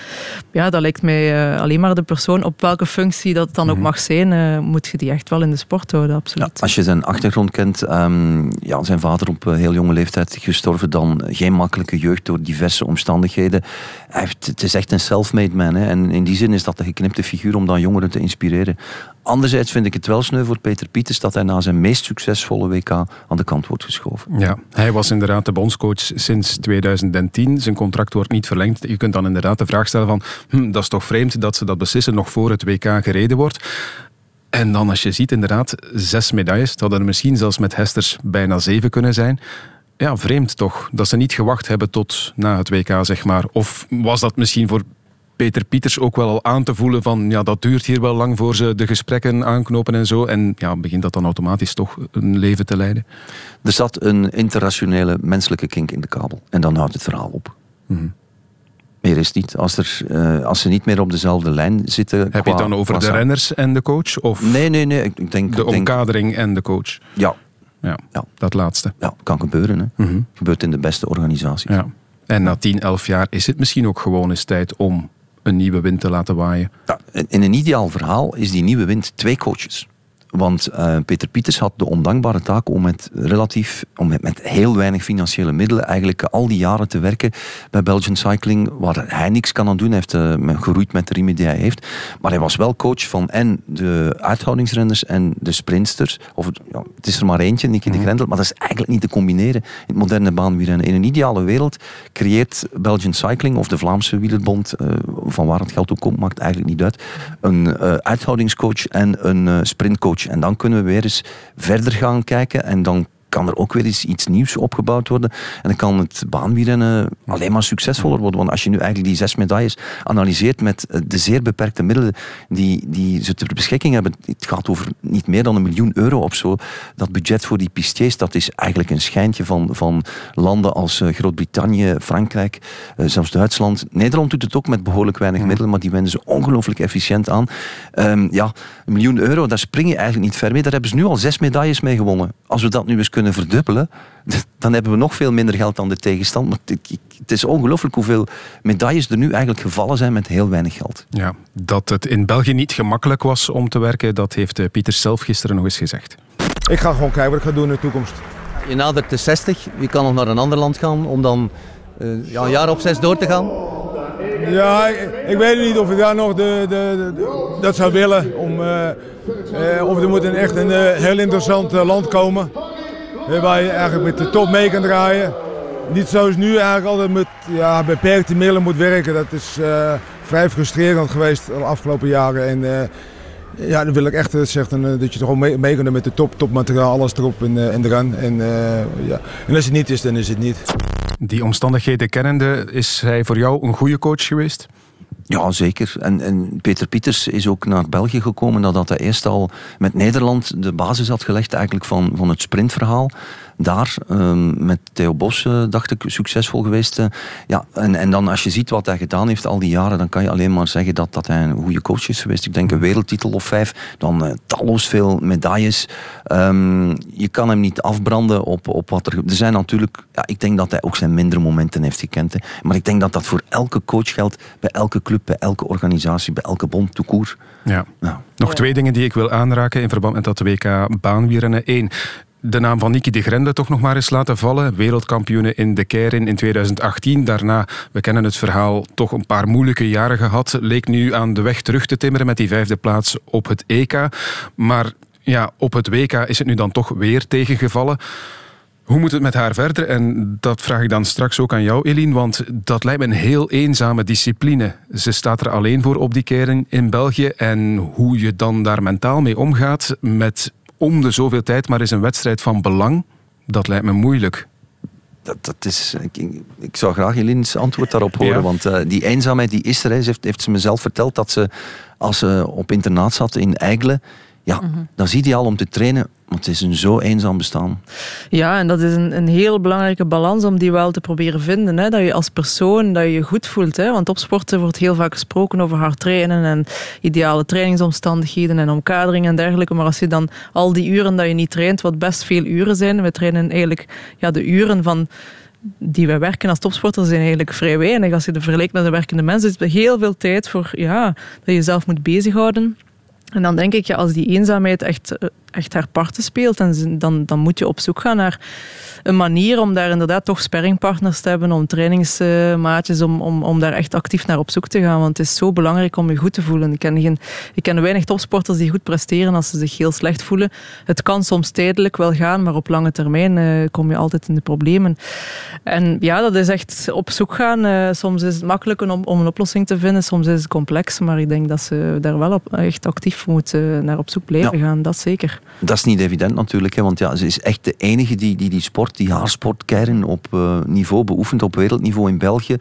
ja, dat lijkt mij uh, alleen maar de persoon, op welke functie dat dan ook mhm. mag zijn, uh, moet je die echt wel in de sport houden, absoluut. Ja, als je zijn achtergrond kent, um ja, zijn vader op eh, heel jonge leeftijd gestorven. Dan geen makkelijke jeugd door diverse omstandigheden. Hij heeft, het is echt een self-made man. Hè. En in die zin is dat de geknipte figuur om dan jongeren te inspireren. Anderzijds vind ik het wel sneu voor Peter Pieters dat hij na zijn meest succesvolle WK aan de kant wordt geschoven. Ja, hij was inderdaad de bondscoach sinds 2010. Zijn contract wordt niet verlengd. Je kunt dan inderdaad de vraag stellen van, hm, dat is toch vreemd dat ze dat beslissen nog voor het WK gereden wordt. En dan als je ziet inderdaad zes medailles, dat hadden er misschien zelfs met Hesters bijna zeven kunnen zijn. Ja, vreemd toch, dat ze niet gewacht hebben tot na het WK, zeg maar. Of was dat misschien voor Peter Pieters ook wel al aan te voelen van ja, dat duurt hier wel lang voor ze de gesprekken aanknopen en zo. En ja, begint dat dan automatisch toch een leven te leiden? Er zat een internationele menselijke kink in de kabel. En dan houdt het verhaal op. Mm meer is niet. Als, er, uh, als ze niet meer op dezelfde lijn zitten. Heb je het dan over de renners en de coach? Of nee, nee, nee. Ik denk, de omkadering en de coach? Ja. Ja, ja. dat laatste. Ja, kan gebeuren. Hè. Mm -hmm. Gebeurt in de beste organisaties. Ja. En na 10, 11 jaar is het misschien ook gewoon eens tijd om een nieuwe wind te laten waaien. Ja, in een ideaal verhaal is die nieuwe wind twee coaches. Want uh, Peter Pieters had de ondankbare taak om met relatief, om met, met, heel weinig financiële middelen eigenlijk al die jaren te werken bij Belgian Cycling, waar hij niks kan aan doen. Hij heeft uh, geroeid met de riemen die hij heeft. Maar hij was wel coach van en de uithoudingsrenners en de sprinters. Of ja, het is er maar eentje, Nicky de mhm. Grendel, maar dat is eigenlijk niet te combineren in het moderne baanwielrennen. In een ideale wereld creëert Belgian Cycling of de Vlaamse wielerbond, uh, van waar het geld ook komt, maakt eigenlijk niet uit, een uithoudingscoach en een sprintcoach en dan kunnen we weer eens verder gaan kijken en dan kan er ook weer eens iets nieuws opgebouwd worden. En dan kan het baanwielrennen alleen maar succesvoller worden. Want als je nu eigenlijk die zes medailles analyseert met eh, de zeer beperkte middelen die, die ze ter beschikking hebben. Het gaat over niet meer dan een miljoen euro of zo. Dat budget voor die pistiers, dat is eigenlijk een schijntje van, van landen als eh, Groot-Brittannië, Frankrijk, eh, zelfs Duitsland. Nederland doet het ook met behoorlijk weinig middelen, maar die wenden ze ongelooflijk efficiënt aan. Um, ja, een miljoen euro, daar spring je eigenlijk niet ver mee. Daar hebben ze nu al zes medailles mee gewonnen. Als we dat nu eens kunnen kunnen verdubbelen, dan hebben we nog veel minder geld dan de tegenstand. Maar het is ongelooflijk hoeveel medailles er nu eigenlijk gevallen zijn met heel weinig geld. Ja, dat het in België niet gemakkelijk was om te werken, dat heeft eh, Pieter zelf gisteren nog eens gezegd. Ik ga gewoon kijken wat ik ga doen in de toekomst. Je nadert de 60, je kan nog naar een ander land gaan om dan uh, ja, een jaar of zes door te gaan. Ja, ik, weet niet of ik daar nog de, de, dat zou willen. Om, uh, of er moet een echt een heel interessant land komen. Waar je eigenlijk met de top mee kan draaien. Niet zoals nu eigenlijk altijd met ja, beperkte middelen moet werken. Dat is vrij frustrerend geweest de afgelopen jaren. En, ja, dan wil ik echt zeggen dat je toch mee, mee kunt met de top, topmateriaal, alles erop en, en eraan. En, ja. en als het niet is, dan is het niet. Die omstandigheden kennende, is hij voor jou een goede coach geweest? Ja, zeker. En, en Peter Pieters is ook naar België gekomen nadat hij eerst al met Nederland de basis had gelegd eigenlijk van, van het sprintverhaal daar ehm, met Theo Bos, uh, dacht ik, succesvol geweest. Uh, ja, en, en dan als je ziet wat hij gedaan heeft al die jaren, dan kan je alleen maar zeggen dat, dat hij een goede coach is geweest. Ik denk een wereldtitel of vijf, dan uh, talloos veel medailles. Um, je kan hem niet afbranden op, op wat er... Er zijn natuurlijk... Ja, ik denk dat hij ook zijn mindere momenten heeft gekend. Hè. Maar ik denk dat dat voor elke coach geldt, bij elke club, bij elke organisatie, bij elke bond, toekoer. Ja. ja. Nog twee dingen die ik wil aanraken in verband met dat WK baanwielrennen. Eén, de naam van Niki de Grende toch nog maar eens laten vallen. Wereldkampioene in de Keirin in 2018. Daarna, we kennen het verhaal, toch een paar moeilijke jaren gehad. Leek nu aan de weg terug te timmeren met die vijfde plaats op het EK. Maar ja, op het WK is het nu dan toch weer tegengevallen. Hoe moet het met haar verder? En dat vraag ik dan straks ook aan jou, Eline, want dat lijkt me een heel eenzame discipline. Ze staat er alleen voor op die keren in België. En hoe je dan daar mentaal mee omgaat met om de zoveel tijd maar is een wedstrijd van belang, dat lijkt me moeilijk. Dat, dat is, ik, ik zou graag Eline's antwoord daarop horen, want uh, die eenzaamheid die is er. Heeft, heeft ze mezelf verteld dat ze, als ze op internaat zat in Eigle, ja, mm -hmm. dan zie je al om te trainen want het is een zo eenzaam bestaan. Ja, en dat is een, een heel belangrijke balans om die wel te proberen vinden. Hè? Dat je als persoon dat je, je goed voelt. Hè? Want op sporten wordt heel vaak gesproken over hard trainen en ideale trainingsomstandigheden en omkadering en dergelijke. Maar als je dan al die uren dat je niet traint, wat best veel uren zijn, we trainen eigenlijk ja, de uren van die wij werken als topsporters zijn eigenlijk vrij weinig. Als je de vergelijkt met de werkende mensen, is er heel veel tijd voor ja, dat je jezelf moet bezighouden. En dan denk ik, ja, als die eenzaamheid echt, eh, echt haar parten speelt, dan, dan, dan moet je op zoek gaan naar een manier om daar inderdaad toch sparringpartners te hebben, om trainingsmaatjes, om, om, om daar echt actief naar op zoek te gaan. Want het is zo belangrijk om je goed te voelen. Ik ken, geen, ik ken weinig topsporters die goed presteren als ze zich heel slecht voelen. Het kan soms tijdelijk wel gaan, maar op lange termijn uh, kom je altijd in de problemen. En ja, dat is echt op zoek gaan. Uh, soms is het makkelijk om, om een oplossing te vinden, soms is het complex, maar ik denk dat ze daar wel op, echt actief moeten naar op zoek blijven gaan. Dat zeker. Dat is niet evident natuurlijk, hè, want ja, ze is echt de enige die die, die sport die haar sportkern op uh, niveau beoefent, op wereldniveau in België.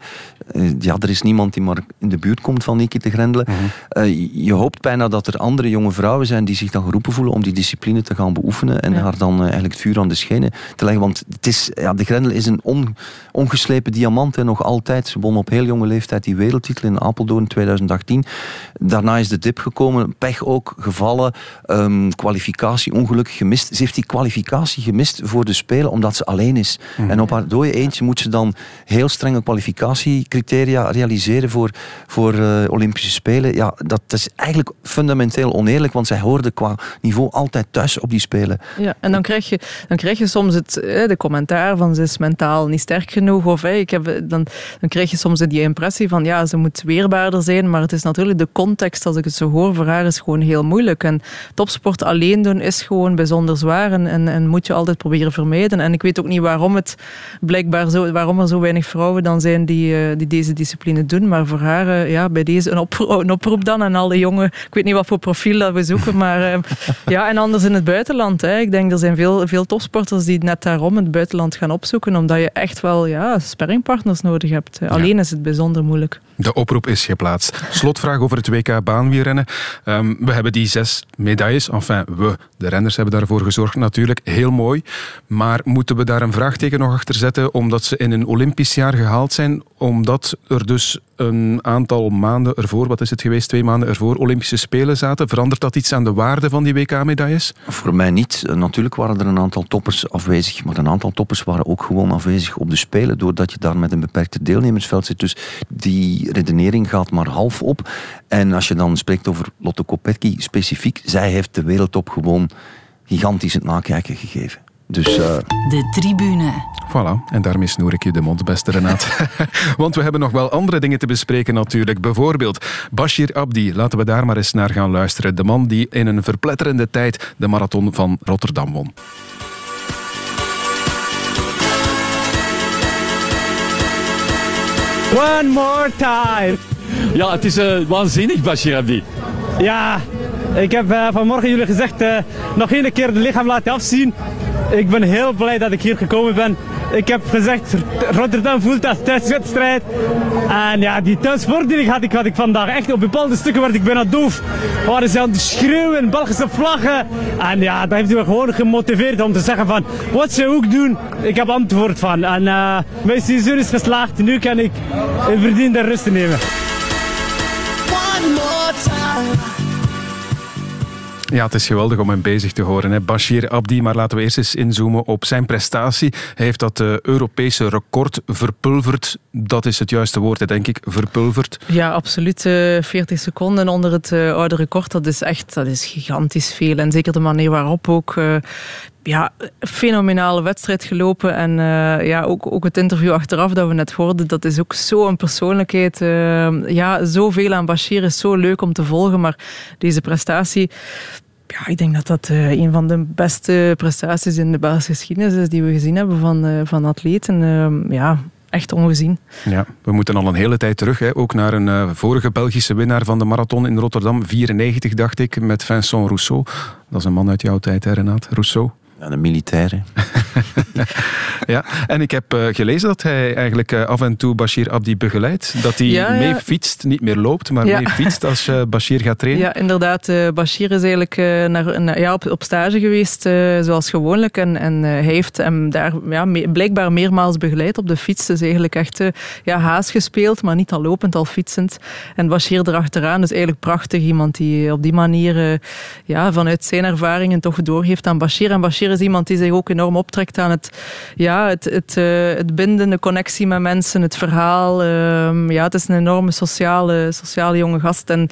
Uh, ja, er is niemand die maar in de buurt komt van Niki te Grendelen. Mm uh, je hoopt bijna dat er andere jonge vrouwen zijn die zich dan geroepen voelen om die discipline te gaan beoefenen en ja. haar dan eigenlijk het vuur aan de schenen te leggen. Want het is, ja, de Grendel is een on, ongeslepen diamant, hè, nog altijd. Ze won op heel jonge leeftijd die wereldtitel in Apeldoorn 2018. Daarna is de dip gekomen, pech ook, gevallen, um, kwalificatie ongelukkig gemist. Ze heeft die kwalificatie gemist voor de Spelen omdat ze alleen is. Mm. En op haar dode eentje moet ze dan heel strenge kwalificatiecriteria realiseren voor, voor uh, Olympische Spelen. Ja, dat is eigenlijk fundamenteel oneerlijk, want zij hoorde qua niveau altijd thuis op die Spelen. Ja, en dan krijg je, dan krijg je soms het de commentaar van ze is mentaal niet sterk genoeg. Of ik heb, dan, dan krijg je soms die impressie van ja, ze moet weerbaarder zijn. Maar het is natuurlijk de context, als ik het zo hoor, voor haar is gewoon heel moeilijk. En topsport alleen doen is gewoon bijzonder zwaar en, en, en moet je altijd proberen vermijden. En ik weet ook niet waarom het blijkbaar zo, waarom er zo weinig vrouwen dan zijn die, uh, die deze discipline doen. Maar voor haar, uh, ja, bij deze een, opro een oproep dan aan alle jongen. Ik weet niet wat voor profiel dat we zoeken, maar uh, ja, en anders in het buitenland. Hè. Ik denk er zijn veel, veel topsporters die net daarom het buitenland gaan opzoeken, omdat je echt wel ja, sparringpartners nodig hebt. Alleen ja. is het bijzonder moeilijk. De oproep is geplaatst. Slotvraag over het WK baanwielrennen. Um, we hebben die zes medailles. Enfin, we, de renners hebben daarvoor gezorgd natuurlijk. Heel mooi. Maar moeten we daar een vraagteken nog achter zetten omdat ze in een Olympisch jaar gehaald zijn? Omdat er dus een aantal maanden ervoor, wat is het geweest, twee maanden ervoor, Olympische Spelen zaten. Verandert dat iets aan de waarde van die WK-medailles? Voor mij niet. Natuurlijk waren er een aantal toppers afwezig, maar een aantal toppers waren ook gewoon afwezig op de Spelen, doordat je daar met een beperkte deelnemersveld zit. Dus die redenering gaat maar half op. En als je dan spreekt over Lotte Kopecky specifiek, zij heeft de wereldtop gewoon gigantisch het nakijken gegeven. Dus, uh... De tribune. Voilà, en daarmee snoer ik je de mond, beste Renaat. Want we hebben nog wel andere dingen te bespreken natuurlijk. Bijvoorbeeld Bashir Abdi. Laten we daar maar eens naar gaan luisteren. De man die in een verpletterende tijd de marathon van Rotterdam won. One more time. Ja, het is uh, waanzinnig, Bashir Abdi. Ja, ik heb uh, vanmorgen jullie gezegd uh, nog één keer het lichaam laten afzien. Ik ben heel blij dat ik hier gekomen ben. Ik heb gezegd, Rotterdam voelt als thuiswedstrijd. En ja, die thuisvoordiening had ik, had ik vandaag. Echt op bepaalde stukken werd ik bijna doof. Waren ze aan het schreeuwen, Belgische vlaggen. En ja, dat heeft me gewoon gemotiveerd om te zeggen van, wat ze ook doen, ik heb antwoord van. En uh, mijn seizoen is geslaagd. Nu kan ik verdiende rust nemen. Ja, het is geweldig om hem bezig te horen. Hè. Bashir Abdi, maar laten we eerst eens inzoomen op zijn prestatie. Hij heeft dat uh, Europese record verpulverd. Dat is het juiste woord, denk ik. Verpulverd. Ja, absoluut. Uh, eh, 40 seconden onder het uh, oude record. Dat is echt dat is gigantisch veel. En zeker de manier waarop ook ja, fenomenale wedstrijd gelopen. En uh, ja, ook, ook het interview achteraf dat we net hoorden, dat is ook zo'n persoonlijkheid. Uh, ja, zoveel aan Bashir is zo leuk om te volgen. Maar deze prestatie, ja, ik denk dat dat uh, een van de beste prestaties in de Belgische geschiedenis is die we gezien hebben van, van atleten. ja, echt ongezien. Ja, we moeten al een hele tijd terug, hè, ook naar een vorige Belgische winnaar van de marathon in Rotterdam, 94 dacht ik, met Vincent Rousseau. Dat is een man uit jouw tijd, hè? Rousseau. Ja, de militaire. ja, en ik heb uh, gelezen dat hij eigenlijk uh, af en toe Bashir Abdi begeleidt. Dat hij ja, mee fietst, niet meer loopt, maar ja. mee fietst als uh, Bashir gaat trainen. Ja, inderdaad. Bashir is eigenlijk naar, naar, ja, op, op, stage geweest, zoals gewoonlijk. En, en hij heeft hem daar ja, me, blijkbaar meermaals begeleid op de fiets. Dus eigenlijk echt ja, haas gespeeld, maar niet al lopend, al fietsend. En Bashir erachteraan, dus eigenlijk prachtig. Iemand die op die manier ja, vanuit zijn ervaringen toch doorgeeft aan Bashir. En Bashir is iemand die zich ook enorm optrekt aan het, ja, het, het, uh, het binden, de connectie met mensen, het verhaal. Uh, ja, het is een enorme sociale, sociale jonge gast. En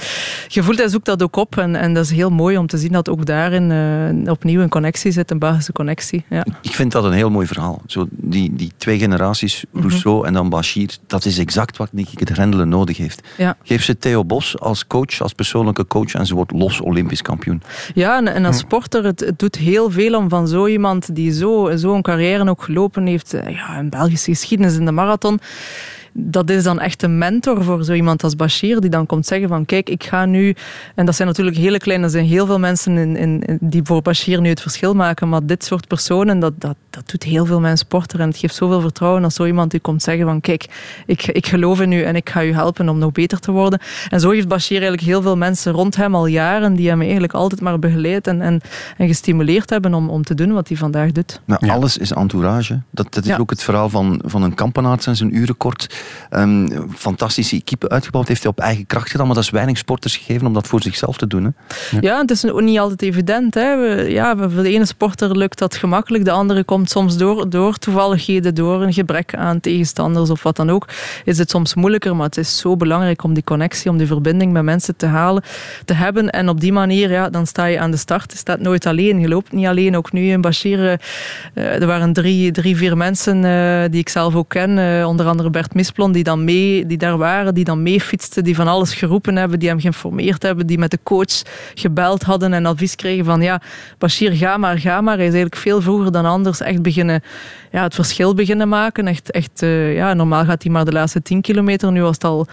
je voelt, hij zoekt dat ook op. En, en dat is heel mooi om te zien dat ook daarin uh, opnieuw een connectie zit, een Belgische connectie. Ja. Ik vind dat een heel mooi verhaal. Zo die, die twee generaties, mhm. Rousseau mm -hmm. en dan Bashir, dat is exact wat ik, het rendelen nodig heeft. Ja. Geef ze Theo Bos als coach, als persoonlijke coach en ze wordt los Olympisch kampioen. Ja, en, en als sporter, het, het doet heel veel om van zo iemand die zo'n zo carrière ook gelopen heeft, eh, ja, een Belgische geschiedenis in de marathon, dat is dan echt een mentor voor zo iemand als Bashir, die dan komt zeggen van kijk, ik ga nu... En dat zijn natuurlijk hele kleine, er zijn heel veel mensen in, in, die voor Bashir nu het verschil maken, maar dit soort personen, dat, dat, dat doet heel veel mensen sporter en het geeft zoveel vertrouwen als zo iemand die komt zeggen van kijk, ik, ik geloof in u en ik ga u helpen om nog beter te worden. En zo heeft Bashir eigenlijk heel veel mensen rond hem al jaren die hem eigenlijk altijd maar begeleid en, en, en gestimuleerd hebben om, om te doen wat hij vandaag doet. Nou, alles is entourage. Dat, dat is ja. ook het verhaal van, van een kampenaard en zijn urenkort um, fantastische equipe uitgebouwd. Heeft hij op eigen kracht gedaan, maar dat is weinig sporters gegeven om dat voor zichzelf te doen. Hè? Ja. ja, het is ook niet altijd evident. Hè. We, ja, voor de ene sporter lukt dat gemakkelijk, de andere komt soms door, door toevalligheden, door een gebrek aan tegenstanders of wat dan ook, is het soms moeilijker. Maar het is zo belangrijk om die connectie, om die verbinding met mensen te halen, te hebben. En op die manier, ja, dan sta je aan de start. Je staat nooit alleen. Je loopt niet alleen. Ook nu in Bashir, uh, er waren drie, drie vier mensen uh, die ik zelf ook ken. Onder andere Bert Misplon, die dan mee, die daar waren, die dan meefietsten, die van alles geroepen hebben, die hem geïnformeerd hebben, die met de coach gebeld hadden en advies kregen van ja, Bashir, ga maar, ga maar. Hij is eigenlijk veel vroeger dan anders echt beginnen, ja, het verschil beginnen maken. Echt, echt uh, ja, normaal gaat hij maar de laatste 10 kilometer. Nu was het al,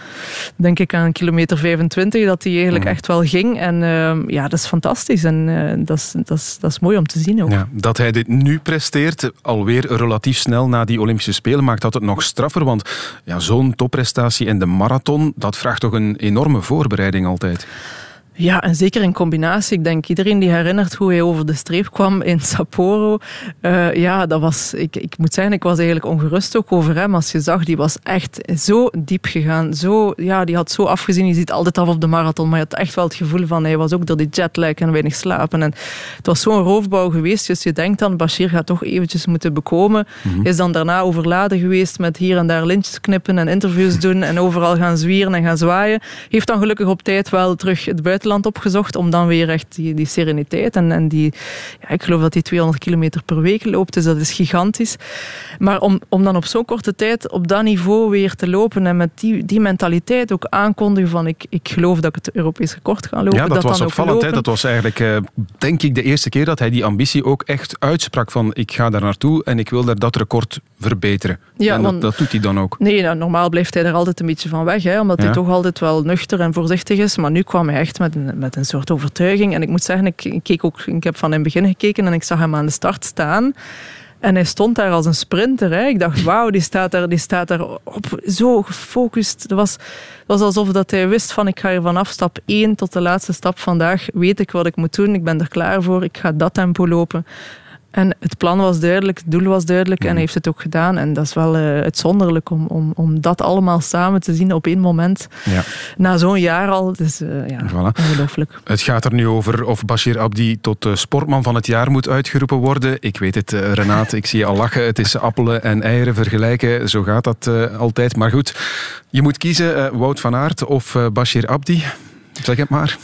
denk ik, aan kilometer 25 dat hij eigenlijk echt wel ging. En uh, ja, dat is fantastisch en uh, dat, is, dat, is, dat is mooi om te zien ook. Ja, dat hij dit nu presteert, alweer relatief snel na die Olympische Spelen, maakt dat het nog straffer. Want ja, zo'n topprestatie in de marathon, dat vraagt toch een enorme voorbereiding altijd? Ja, en zeker in combinatie. Ik denk iedereen die herinnert hoe hij over de streep kwam in Sapporo. Uh, ja, dat was, ik, ik moet zeggen, ik was eigenlijk ongerust ook over hem. Als je zag, die was echt zo diep gegaan. Zo, ja, die had zo afgezien. Je ziet altijd af op de marathon, maar je had echt wel het gevoel van, hij was ook door die jetlag en weinig slapen. En het was zo'n roofbouw geweest. Dus je denkt dan, Bashir gaat toch eventjes moeten bekomen. Mm Is dan daarna overladen geweest met hier en daar lintjes knippen en interviews doen en overal gaan zwieren en gaan zwaaien. Heeft dan gelukkig op tijd wel terug het buitenland buitenland opgezocht om dan weer echt die, die sereniteit en, en die, ja, ik geloof dat hij 200 kilometer per week loopt, dus dat is gigantisch. Maar om, om dan op zo'n korte tijd op dat niveau weer te lopen en met die, die mentaliteit ook aankondigen van ik, ik geloof dat ik het Europees record ga lopen. Ja, dat, was opvallend. Hè? Dat was eigenlijk, uh, denk ik, de eerste keer dat hij die ambitie ook echt uitsprak van ik ga daar naartoe en ik wil daar dat record verbeteren. Ja, en dat, dat, doet hij dan ook. Nee, nou, normaal blijft hij er altijd een beetje van weg, hè, omdat hij toch altijd wel nuchter en voorzichtig is. Maar nu kwam hij echt met met een, soort overtuiging. En ik moet zeggen, ik, ik, keek ook, ik heb van in het begin gekeken en ik zag hem aan de start staan. En hij stond daar als een sprinter. Hè. Ik dacht, wauw, die staat daar, die staat daar op, zo gefocust. Het was, was alsof dat hij wist van, ik ga hier vanaf stap 1 tot de laatste stap vandaag. Weet ik wat ik moet doen, ik ben er klaar voor, ik ga dat tempo lopen. En het plan was duidelijk, het doel was duidelijk en hij heeft het ook gedaan. En dat is wel uh, uitzonderlijk om, om, om dat allemaal samen te zien op één moment. Ja. Na zo'n jaar al. Dus uh, ja, voilà. ongelooflijk. Het gaat er nu over of Bashir Abdi tot sportman van het jaar moet uitgeroepen worden. Ik weet het, uh, Renate, ik zie je al lachen. Het is appelen en eieren vergelijken. Zo gaat dat altijd. Maar goed, je moet kiezen Wout van Aert of Bashir Abdi. Zeg het maar.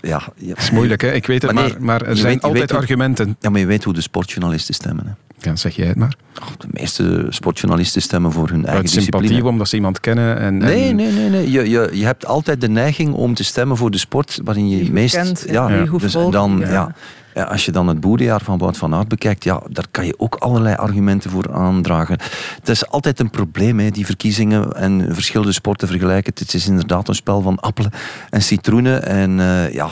ja, ja. Het is moeilijk, hè? ik weet het, maar, maar, er zijn altijd argumenten. Ja, maar je weet hoe de sportjournalisten stemmen. Hè? Ja, zeg jij het maar. de meeste sportjournalisten stemmen voor hun eigen sympathie, discipline. omdat ze iemand kennen? En, nee, nee, nee. nee. Je, je, je hebt altijd de neiging om te stemmen voor de sport waarin je, je meest... Kent, ja, ja. Dus dan, ja. Ja, als je dan het boerenjaar van Wout van Aert bekijkt, ja, daar kan je ook allerlei argumenten voor aandragen. Het is altijd een probleem, hè, die verkiezingen en verschillende sporten vergelijken. Het is inderdaad een spel van appelen en citroenen. En uh, ja,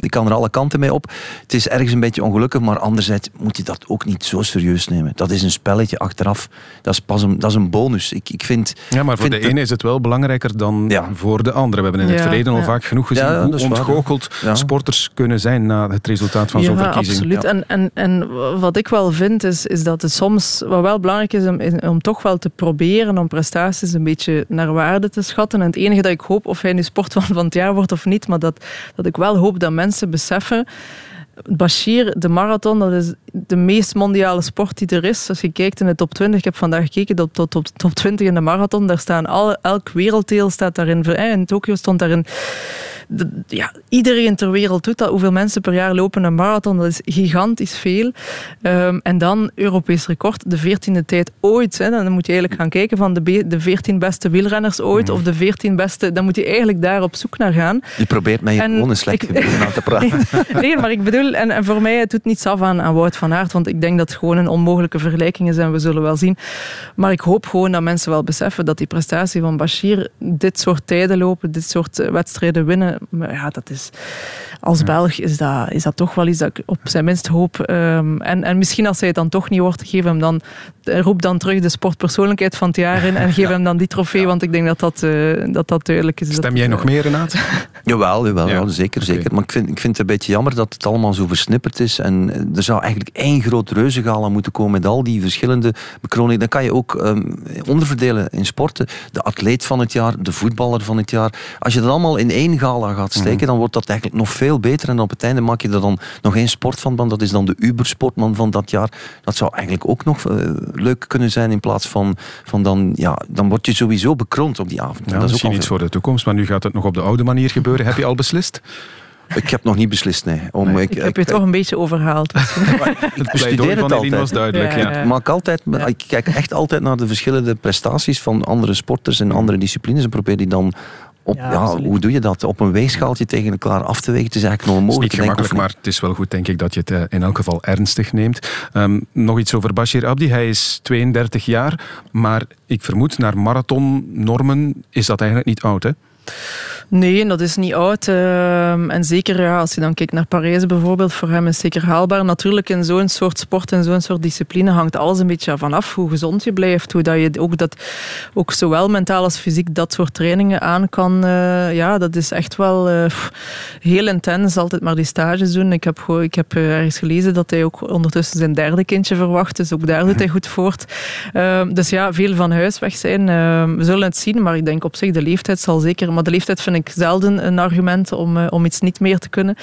die kan er alle kanten mee op. Het is ergens een beetje ongelukkig, maar anderzijds moet je dat ook niet zo serieus nemen. Dat is een spelletje achteraf. Dat is pas een, dat is een bonus. Ik, ik vind, ja, maar voor de ene is het wel belangrijker dan ja. voor de andere. We hebben in het verleden al vaak genoeg gezien hoe ontgoocheld sporters kunnen zijn na het resultaat van ja, absoluut. En, en, en wat ik wel vind, is, is dat het soms wat wel belangrijk is om, om toch wel te proberen om prestaties een beetje naar waarde te schatten. En het enige dat ik hoop, of hij nu sportman van het jaar wordt of niet, maar dat, dat ik wel hoop dat mensen beseffen Bashir, de marathon, dat is de meest mondiale sport die er is. Als je kijkt in de top 20, ik heb vandaag gekeken tot, tot, tot top 20 in de marathon, daar staan alle, elk werelddeel staat daarin. In Tokio stond daarin ja, iedereen ter wereld doet dat. Hoeveel mensen per jaar lopen een marathon, dat is gigantisch veel. Ehm, en dan Europees record, de veertiende tijd ooit. Hè. Dan moet je eigenlijk gaan kijken van de, de 14 beste wielrenners ooit, mhm. of de 14 beste, dan moet je eigenlijk daar op zoek naar gaan. Je probeert mij gewoon een slecht aan te praten. nee, maar ik bedoel, en, en voor mij, het doet niets af aan, aan Wout van Aert, want ik denk dat het gewoon een onmogelijke vergelijking is en we zullen wel zien. Maar ik hoop gewoon dat mensen wel beseffen dat die prestatie van Bashir, dit soort tijden lopen, dit soort eh, wedstrijden winnen, maar ja, dat is, als Belg is dat, is dat toch wel iets dat ik op zijn minst hoop. Um, en, en misschien als hij het dan toch niet wordt, geef hem dan, roep dan terug de sportpersoonlijkheid van het jaar in en geef hem dan die trofee, want ik denk dat dat, uh, dat, dat duidelijk is. Stem jij nog meer, Renate? jawel, jawel ja. zeker, zeker. Maar ik vind, ik vind het een beetje jammer dat het allemaal zo versnipperd is. En er zou eigenlijk één groot reuzengala moeten komen met al die verschillende bekroningen. Dan kan je ook um, onderverdelen in sporten. De atleet van het jaar, de voetballer van het jaar. Als je dat allemaal in één gala gaat steken, mhm. dan wordt dat eigenlijk nog veel beter. En op het einde maak je er dan nog één sportvan Dat is dan de Uber-sportman van dat jaar. Dat zou eigenlijk ook nog uh, leuk kunnen zijn in plaats van, van dan, ja, dan word je sowieso bekroond op die avond. Ja, dat is misschien iets voor de toekomst, maar nu gaat het nog op de oude manier gebeuren. Heb je al beslist? Ik heb nog niet beslist, nee. Om, Ik, ik, heb je toch een beetje overhaald. het pleidooi van Eline was duidelijk. Ja, ik, altijd, ik kijk echt altijd naar de verschillende prestaties van andere sporters en andere disciplines en probeer die dan op, ja, hoe doe je dat? Op een weegschaaltje tegen elkaar af te wegen? Het is eigenlijk nog onmogelijk. Het is niet gemakkelijk, maar het is wel goed, denk ik, dat je het eh, in elk geval ernstig neemt. Um, nog iets over Bashir Abdi. Hij is 32 jaar, maar ik vermoed naar marathonnormen is dat eigenlijk niet oud, hè? Nee, dat is niet oud. Ehm, en zeker ja, als je dan kijkt naar Parijs bijvoorbeeld, voor hem is zeker haalbaar. Natuurlijk in zo'n soort sport en zo'n soort discipline hangt alles een beetje vanaf. Hoe gezond je blijft, hoe dat je ook, dat, ook zowel mentaal als fysiek dat soort trainingen aan kan. Uh, ja, dat is echt wel uh, heel intens, altijd maar die stages doen. Ik heb, ik heb uh, ergens gelezen dat hij ook ondertussen zijn derde kindje verwacht, dus ook daar doet hij goed voort. Ehm, dus ja, veel van huis weg zijn. Ehm, we zullen het zien, maar ik denk op zich de leeftijd zal zeker... Maar de leeftijd vind ik zelden een argument om, uh, om iets niet meer te kunnen.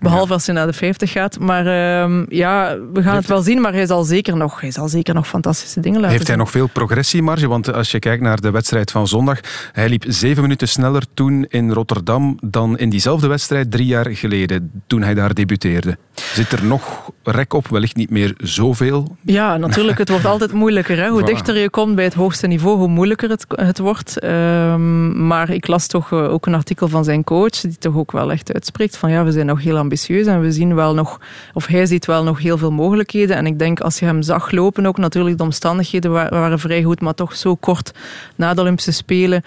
Behalve als je naar de 50 gaat. Maar uh, ja, we gaan het wel zien. Maar hij zal zeker nog, hij zal zeker nog fantastische dingen laten Heeft hij nog veel progressiemarge? Want als je kijkt naar de wedstrijd van zondag, hij liep zeven minuten sneller toen in Rotterdam dan in diezelfde wedstrijd drie jaar geleden, toen hij daar debuteerde. Zit er nog rek op? Wellicht niet meer zoveel? Ja, natuurlijk. Het wordt altijd moeilijker. Hè? Hoe dichter je komt bij het hoogste niveau, hoe moeilijker het, het wordt. Um, maar ik las toch uh, ook een artikel van zijn coach, die toch ook wel echt uitspreekt van ja, we zijn nog heel ambitieus en we zien wel nog, of hij ziet wel nog heel veel mogelijkheden. En ik denk als je hem zag lopen, ook natuurlijk de omstandigheden waren vrij goed, maar toch zo kort na de Olympische Spelen.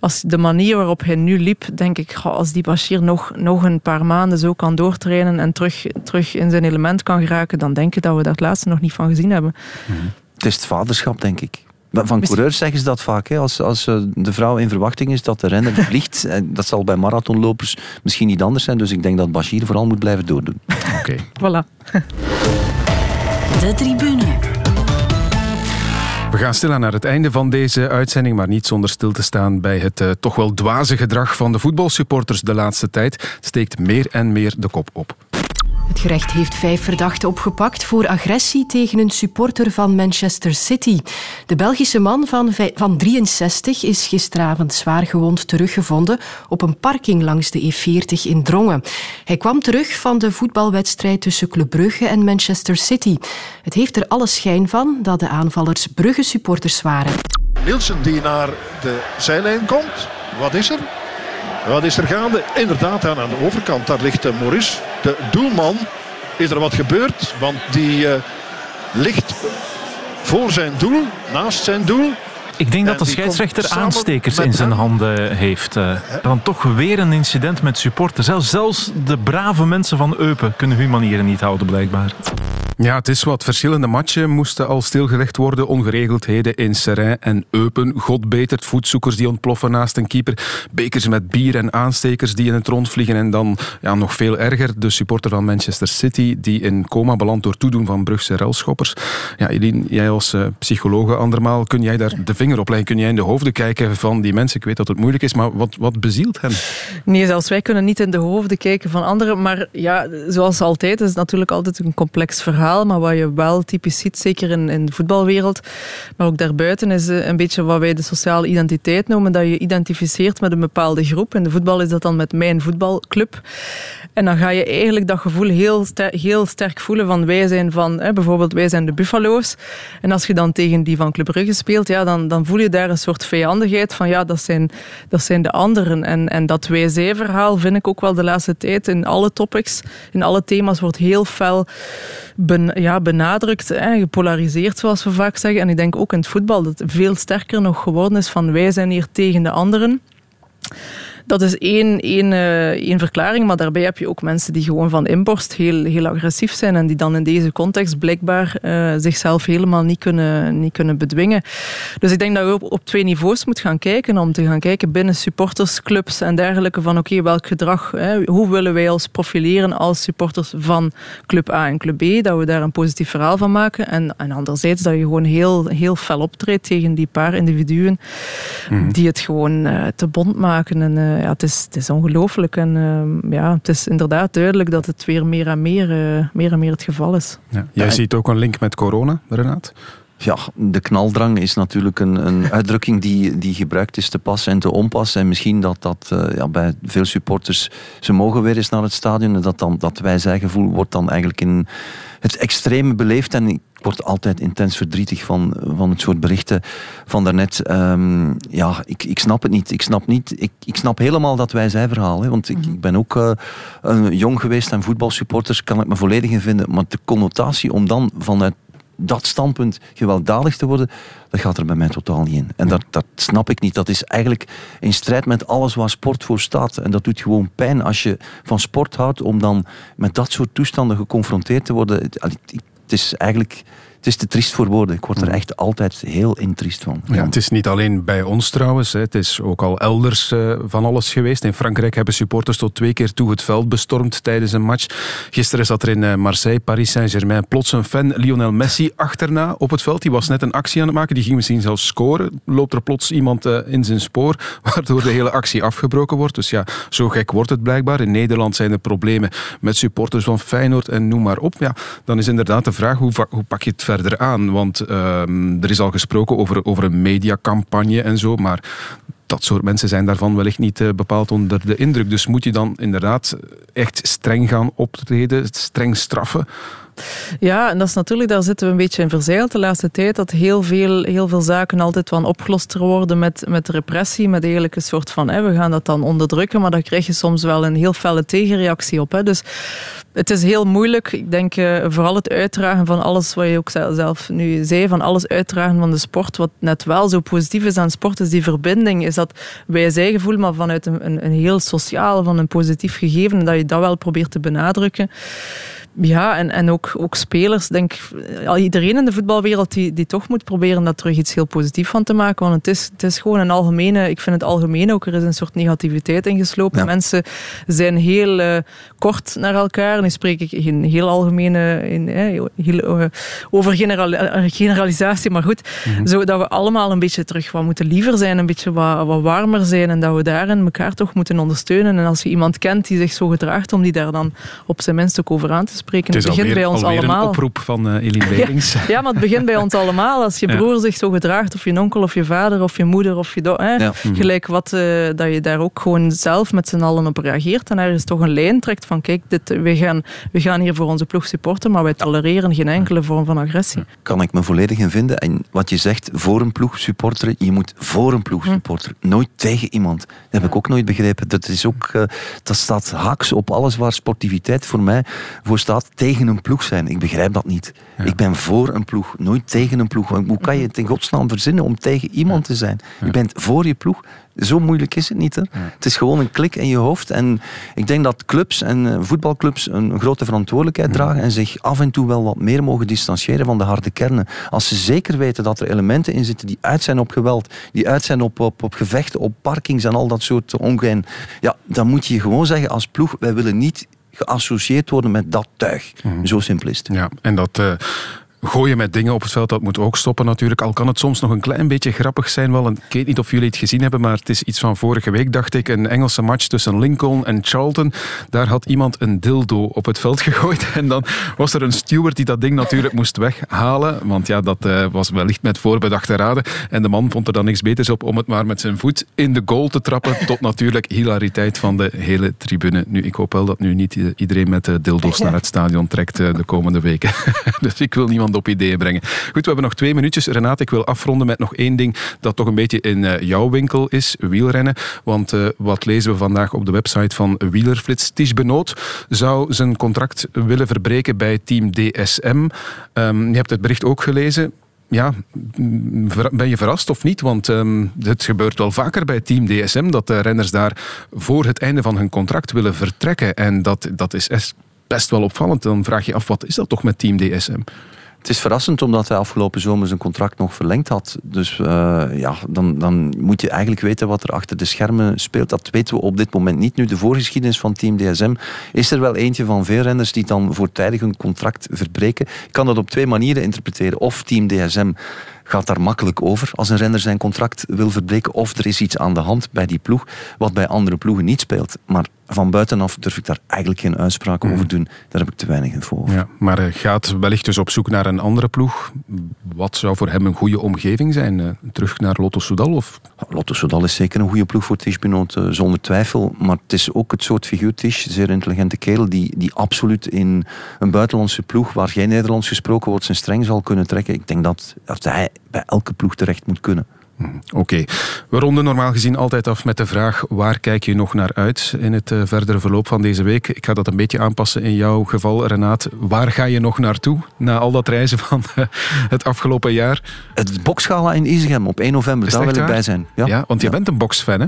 Als de manier waarop hij nu liep, denk ik, als die Bashir nog, nog een paar maanden zo kan doortrainen en terug, terug in zijn element kan geraken, dan denk ik dat we dat laatste nog niet van gezien hebben. Het is het vaderschap, denk ik. Van coureurs zeggen ze dat vaak. Hè. Als, als eh, de vrouw in verwachting is dat de renner vliegt. dat zal bij marathonlopers misschien niet anders zijn. Dus ik denk dat Bashir vooral moet blijven doordoen. Oké. Voilà. De tribune. We gaan stilaan naar het einde van deze uitzending, maar niet zonder stil te staan bij het uh, toch wel dwaze gedrag van de voetbalsupporters de laatste tijd. Steekt meer en meer de kop op. Het gerecht heeft vijf verdachten opgepakt voor agressie tegen een supporter van Manchester City. De Belgische man van, van 63 is gisteravond zwaar gewond teruggevonden op een parking langs de E40 in Drongen. Hij kwam terug van de voetbalwedstrijd tussen Club Brugge en Manchester City. Het heeft er alle schijn van dat de aanvallers Brugge-supporters waren. Nielsen die naar de zijlijn komt. Wat is er? Wat is er gaande? Inderdaad, aan de overkant, daar ligt Maurice, de doelman. Is er wat gebeurd? Want die uh, ligt voor zijn doel, naast zijn doel. Ik denk dat de scheidsrechter aanstekers in zijn handen heeft. Uh, dan toch weer een incident met supporters. Zelfs, zelfs de brave mensen van Eupen kunnen hun manieren niet houden, blijkbaar. Ja, het is wat. Verschillende matchen moesten al stilgelegd worden. Ongeregeldheden in Serijn en Eupen. Godbeterd, voetzoekers die ontploffen naast een keeper. Bekers met bier en aanstekers die in het rond vliegen. En dan ja, nog veel erger, de supporter van Manchester City die in coma belandt door toedoen van Brugse relschoppers. Ja, Eline, jij als uh, psychologe andermaal, kun jij daar de vinger op leggen? Kun jij in de hoofden kijken van die mensen? Ik weet dat het moeilijk is, maar wat, wat bezielt hen? Nee, zelfs wij kunnen niet in de hoofden kijken van anderen. Maar ja, zoals altijd, is het natuurlijk altijd een complex verhaal. Maar wat je wel typisch ziet, zeker in, in de voetbalwereld, maar ook daarbuiten, is eh, een beetje wat wij de sociale identiteit noemen. Dat je identificeert met een bepaalde groep. In de voetbal is dat dan met mijn voetbalclub. En dan ga je eigenlijk dat gevoel heel, heel sterk voelen van wij zijn van, hè, bijvoorbeeld wij zijn de Buffalo's. En als je dan tegen die van Club Brugge speelt, ja, dan, dan voel je daar een soort vijandigheid van ja, dat zijn, dat zijn de anderen. En, en dat wij-zij-verhaal vind ik ook wel de laatste tijd in alle topics, in alle thema's wordt heel fel ja, benadrukt, hè, gepolariseerd zoals we vaak zeggen. En ik denk ook in het voetbal dat het veel sterker nog geworden is van wij zijn hier tegen de anderen. Dat is één, één, uh, één verklaring, maar daarbij heb je ook mensen die gewoon van inborst heel, heel agressief zijn en die dan in deze context blijkbaar uh, zichzelf helemaal niet kunnen, niet kunnen bedwingen. Dus ik denk dat we op, op twee niveaus moeten gaan kijken, om te gaan kijken binnen supportersclubs en dergelijke van oké, okay, welk gedrag, hè, hoe willen wij ons profileren als supporters van club A en club B, dat we daar een positief verhaal van maken en, en anderzijds dat je gewoon heel, heel fel optreedt tegen die paar individuen mm. die het gewoon uh, te bond maken en ja, het is, het is ongelooflijk. En uh, ja, het is inderdaad duidelijk dat het weer meer en meer, uh, meer, en meer het geval is. Ja. Jij ja, ziet ook een link met corona, Renaat? Ja, de knaldrang is natuurlijk een, een uitdrukking die, die gebruikt is te pas en te onpas. En misschien dat dat uh, ja, bij veel supporters, ze mogen weer eens naar het stadion. En dat, dan, dat wijzijgevoel wordt dan eigenlijk in het extreme beleefd. En ik word altijd intens verdrietig van, van het soort berichten van daarnet. Um, ja, ik, ik snap het niet. Ik snap, niet, ik, ik snap helemaal dat wij-zij-verhaal. Hè, want ik, ik ben ook uh, jong geweest en voetbalsupporters kan ik me volledig in vinden. Maar de connotatie om dan vanuit dat standpunt gewelddadig te worden, dat gaat er bij mij totaal niet in. En dat, dat snap ik niet. Dat is eigenlijk in strijd met alles waar sport voor staat. En dat doet gewoon pijn als je van sport houdt om dan met dat soort toestanden geconfronteerd te worden. Het is eigenlijk het is te triest voor woorden. Ik word er echt altijd heel in triest van. Ja, het is niet alleen bij ons trouwens. Het is ook al elders uh, van alles geweest. In Frankrijk hebben supporters tot twee keer toe het veld bestormd tijdens een match. Gisteren zat er in eh, Marseille, Paris Saint-Germain, plots een fan, Lionel Messi, achterna op het veld. Die was net een actie aan het maken. Die ging misschien zelfs scoren. Loopt er plots iemand uh, in zijn spoor, waardoor de hele actie afgebroken wordt. Dus ja, zo gek wordt het blijkbaar. In Nederland zijn er problemen met supporters van Feyenoord en noem maar op. Ja, dan is inderdaad de vraag, hoe, hoe pak je het verder aan? Want ehm, er is al gesproken over, over een mediacampagne en zo, maar dat soort mensen zijn daarvan wellicht niet uh, bepaald onder de indruk. Dus moet je dan inderdaad echt streng gaan optreden, streng straffen? Ja, en dat is natuurlijk, daar zitten we een beetje in verzeild de laatste tijd, dat heel veel, heel veel zaken altijd van opgelost worden met, met repressie, met eigenlijk een soort van, hè, we gaan dat dan onderdrukken, maar daar krijg je soms wel een heel felle tegenreactie op. Hè. Dus het is heel moeilijk. Ik denk uh, vooral het uitdragen van alles wat je ook zelf nu zei, van alles uitdragen van de sport. Wat net wel zo positief is aan sport, is die verbinding. Is dat wij gevoel, maar vanuit een, een, een heel sociaal, van een positief gegeven, dat je dat wel probeert te benadrukken. Ja, en, en ook, ook spelers. denk iedereen in de voetbalwereld die, die toch moet proberen daar terug iets heel positiefs van te maken. Want het is, het is gewoon een algemene, ik vind het algemeen ook, er is een soort negativiteit ingeslopen. Mensen zijn heel uh, kort naar elkaar. En nu spreek ik in heel algemene, in, eh, heel, uh, over generalisatie, maar goed. Mm -hmm. Zodat we allemaal een beetje terug wat moeten liever zijn, een beetje wat, wat warmer zijn. En dat we daarin elkaar toch moeten ondersteunen. En als je iemand kent die zich zo gedraagt, om die daar dan op zijn minst ook over aan te spreken. Het, het begint alweer, bij ons allemaal. een oproep van uh, Eline Berings. Ja, ja, maar het begint bij ons allemaal. Als je broer ja. zich zo gedraagt, of je onkel, of je vader, of je moeder, of je do- ja. gelijk wat, uh, dat je daar ook gewoon zelf met z'n allen op reageert. En er is toch een lijn trekt van, kijk, dit, we, gaan, we gaan hier voor onze ploeg supporten, maar wij tolereren geen enkele vorm van agressie. Kan ik me volledig in vinden. En wat je zegt, voor een ploeg supporteren, je moet voor een ploeg supporteren. Nooit tegen iemand. Dat heb ik ook nooit begrepen. Dat, is ook, uh, dat staat haaks op alles waar sportiviteit voor mij voor staat. Tegen een ploeg zijn. Ik begrijp dat niet. Ja. Ik ben voor een ploeg, nooit tegen een ploeg. Hoe kan je het in godsnaam verzinnen om tegen iemand te zijn? Je bent voor je ploeg. Zo moeilijk is het niet. Hè? Het is gewoon een klik in je hoofd. En ik denk dat clubs en voetbalclubs een grote verantwoordelijkheid dragen en zich af en toe wel wat meer mogen distancieren van de harde kernen. Als ze zeker weten dat er elementen in zitten die uit zijn op geweld, die uit zijn op, op, op gevechten, op parkings en al dat soort ongein, ja, dan moet je gewoon zeggen als ploeg, wij willen niet geassocieerd worden met dat tuig. Mm. Zo simpel is het. Ja, en dat... Gooien met dingen op het veld, dat moet ook stoppen natuurlijk. Al kan het soms nog een klein beetje grappig zijn wel. En ik weet niet of jullie het gezien hebben, maar het is iets van vorige week, dacht ik. Een Engelse match tussen Lincoln en Charlton. Daar had iemand een dildo op het veld gegooid. En dan was er een steward die dat ding natuurlijk moest weghalen. Want ja, dat uh, was wellicht met voorbedachte raden. En de man vond er dan niks beters op om het maar met zijn voet in de goal te trappen. Tot natuurlijk hilariteit van de hele tribune. Nu, ik hoop wel dat nu niet iedereen met de dildo's naar het stadion trekt uh, de komende weken. dus ik wil niemand op ideeën brengen. Goed, we hebben nog twee minuutjes. Renate, ik wil afronden met nog één ding dat toch een beetje in uh, jouw winkel is, wielrennen. Want uh, wat lezen we vandaag op de website van Wielerflits? Ties Benoot zou zijn contract willen verbreken bij team DSM. Um, je hebt het bericht ook gelezen ja, ben je verrast of niet? Want um, het gebeurt wel vaker bij Team DSM dat de renners daar voor het einde van hun contract willen vertrekken. En dat, dat is best wel opvallend. Dan vraag je af, wat is dat toch met Team DSM? Het is verrassend omdat hij afgelopen zomer zijn contract nog verlengd had. Dus uh, ja, dan, dan moet je eigenlijk weten wat er achter de schermen speelt. Dat weten we op dit moment niet. Nu, de voorgeschiedenis van Team DSM is er wel eentje van veel renners die dan voortijdig hun contract verbreken. Ik kan dat op twee manieren interpreteren. Of Team DSM gaat daar makkelijk over als een renner zijn contract wil verbreken. Of er is iets aan de hand bij die ploeg wat bij andere ploegen niet speelt. Maar van buitenaf durf ik daar eigenlijk geen uitspraak mm. over doen. Daar heb ik te weinig info over. Ja, maar hij gaat wellicht dus op zoek naar een andere ploeg. Wat zou voor hem een goede omgeving zijn? Terug naar Lotto Soudal? Of? Lotto Soudal is zeker een goede ploeg voor Tish Benoot, zonder twijfel. Maar het is ook het soort figuur, Tish, zeer intelligente kerel, die, die absoluut in een buitenlandse ploeg, waar geen Nederlands gesproken wordt, zijn streng zal kunnen trekken. Ik denk dat, dat hij bij elke ploeg terecht moet kunnen. Oké. We ronden normaal gezien altijd af met de vraag waar kijk je nog naar uit in het uh, verdere verloop van deze week? Ik ga dat een beetje aanpassen in jouw geval, Renaat. Waar ga je nog naartoe na al dat reizen van uh, het afgelopen jaar? Het boksgala in Isegem op 1 november, daar wil ik bij zijn. Ja, ja want je bent een boksfan, hè?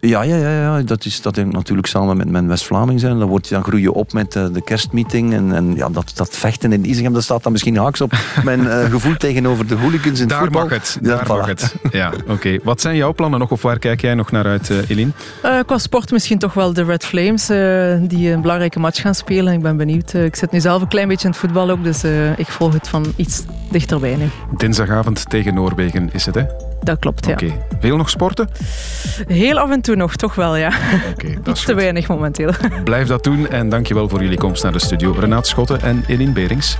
Ja, ja, ja, ja. Dat, is, dat ik natuurlijk samen met mijn West-Vlaming zijn. Dan, word je, dan groei je op met uh, de kerstmeeting. En, en ja, dat, dat vechten in Isegem, dat staat dan misschien haaks op mijn uh, gevoel tegenover de hooligans in daar voetbal. Mag het, daar mag het. Ja, oké. Okay. Wat zijn jouw plannen nog? Of waar kijk jij nog naar uit, uh, Eline? qua sport misschien toch wel de Red Flames. die een belangrijke match gaan spelen. Ik ben benieuwd. ik zit nu zelf een klein beetje in het voetbal ook. Dus ik volg het van iets dichterbij nu. Dinsdagavond tegen Noorwegen is het, hè? Dat klopt, ja. Oké. Veel nog sporten? Heel af en toe nog, toch wel, ja. Okay, Iets te weinig momenteel. Blijf dat doen en dankjewel voor jullie komst naar de studio. Renaat Schotten en Eline Berings.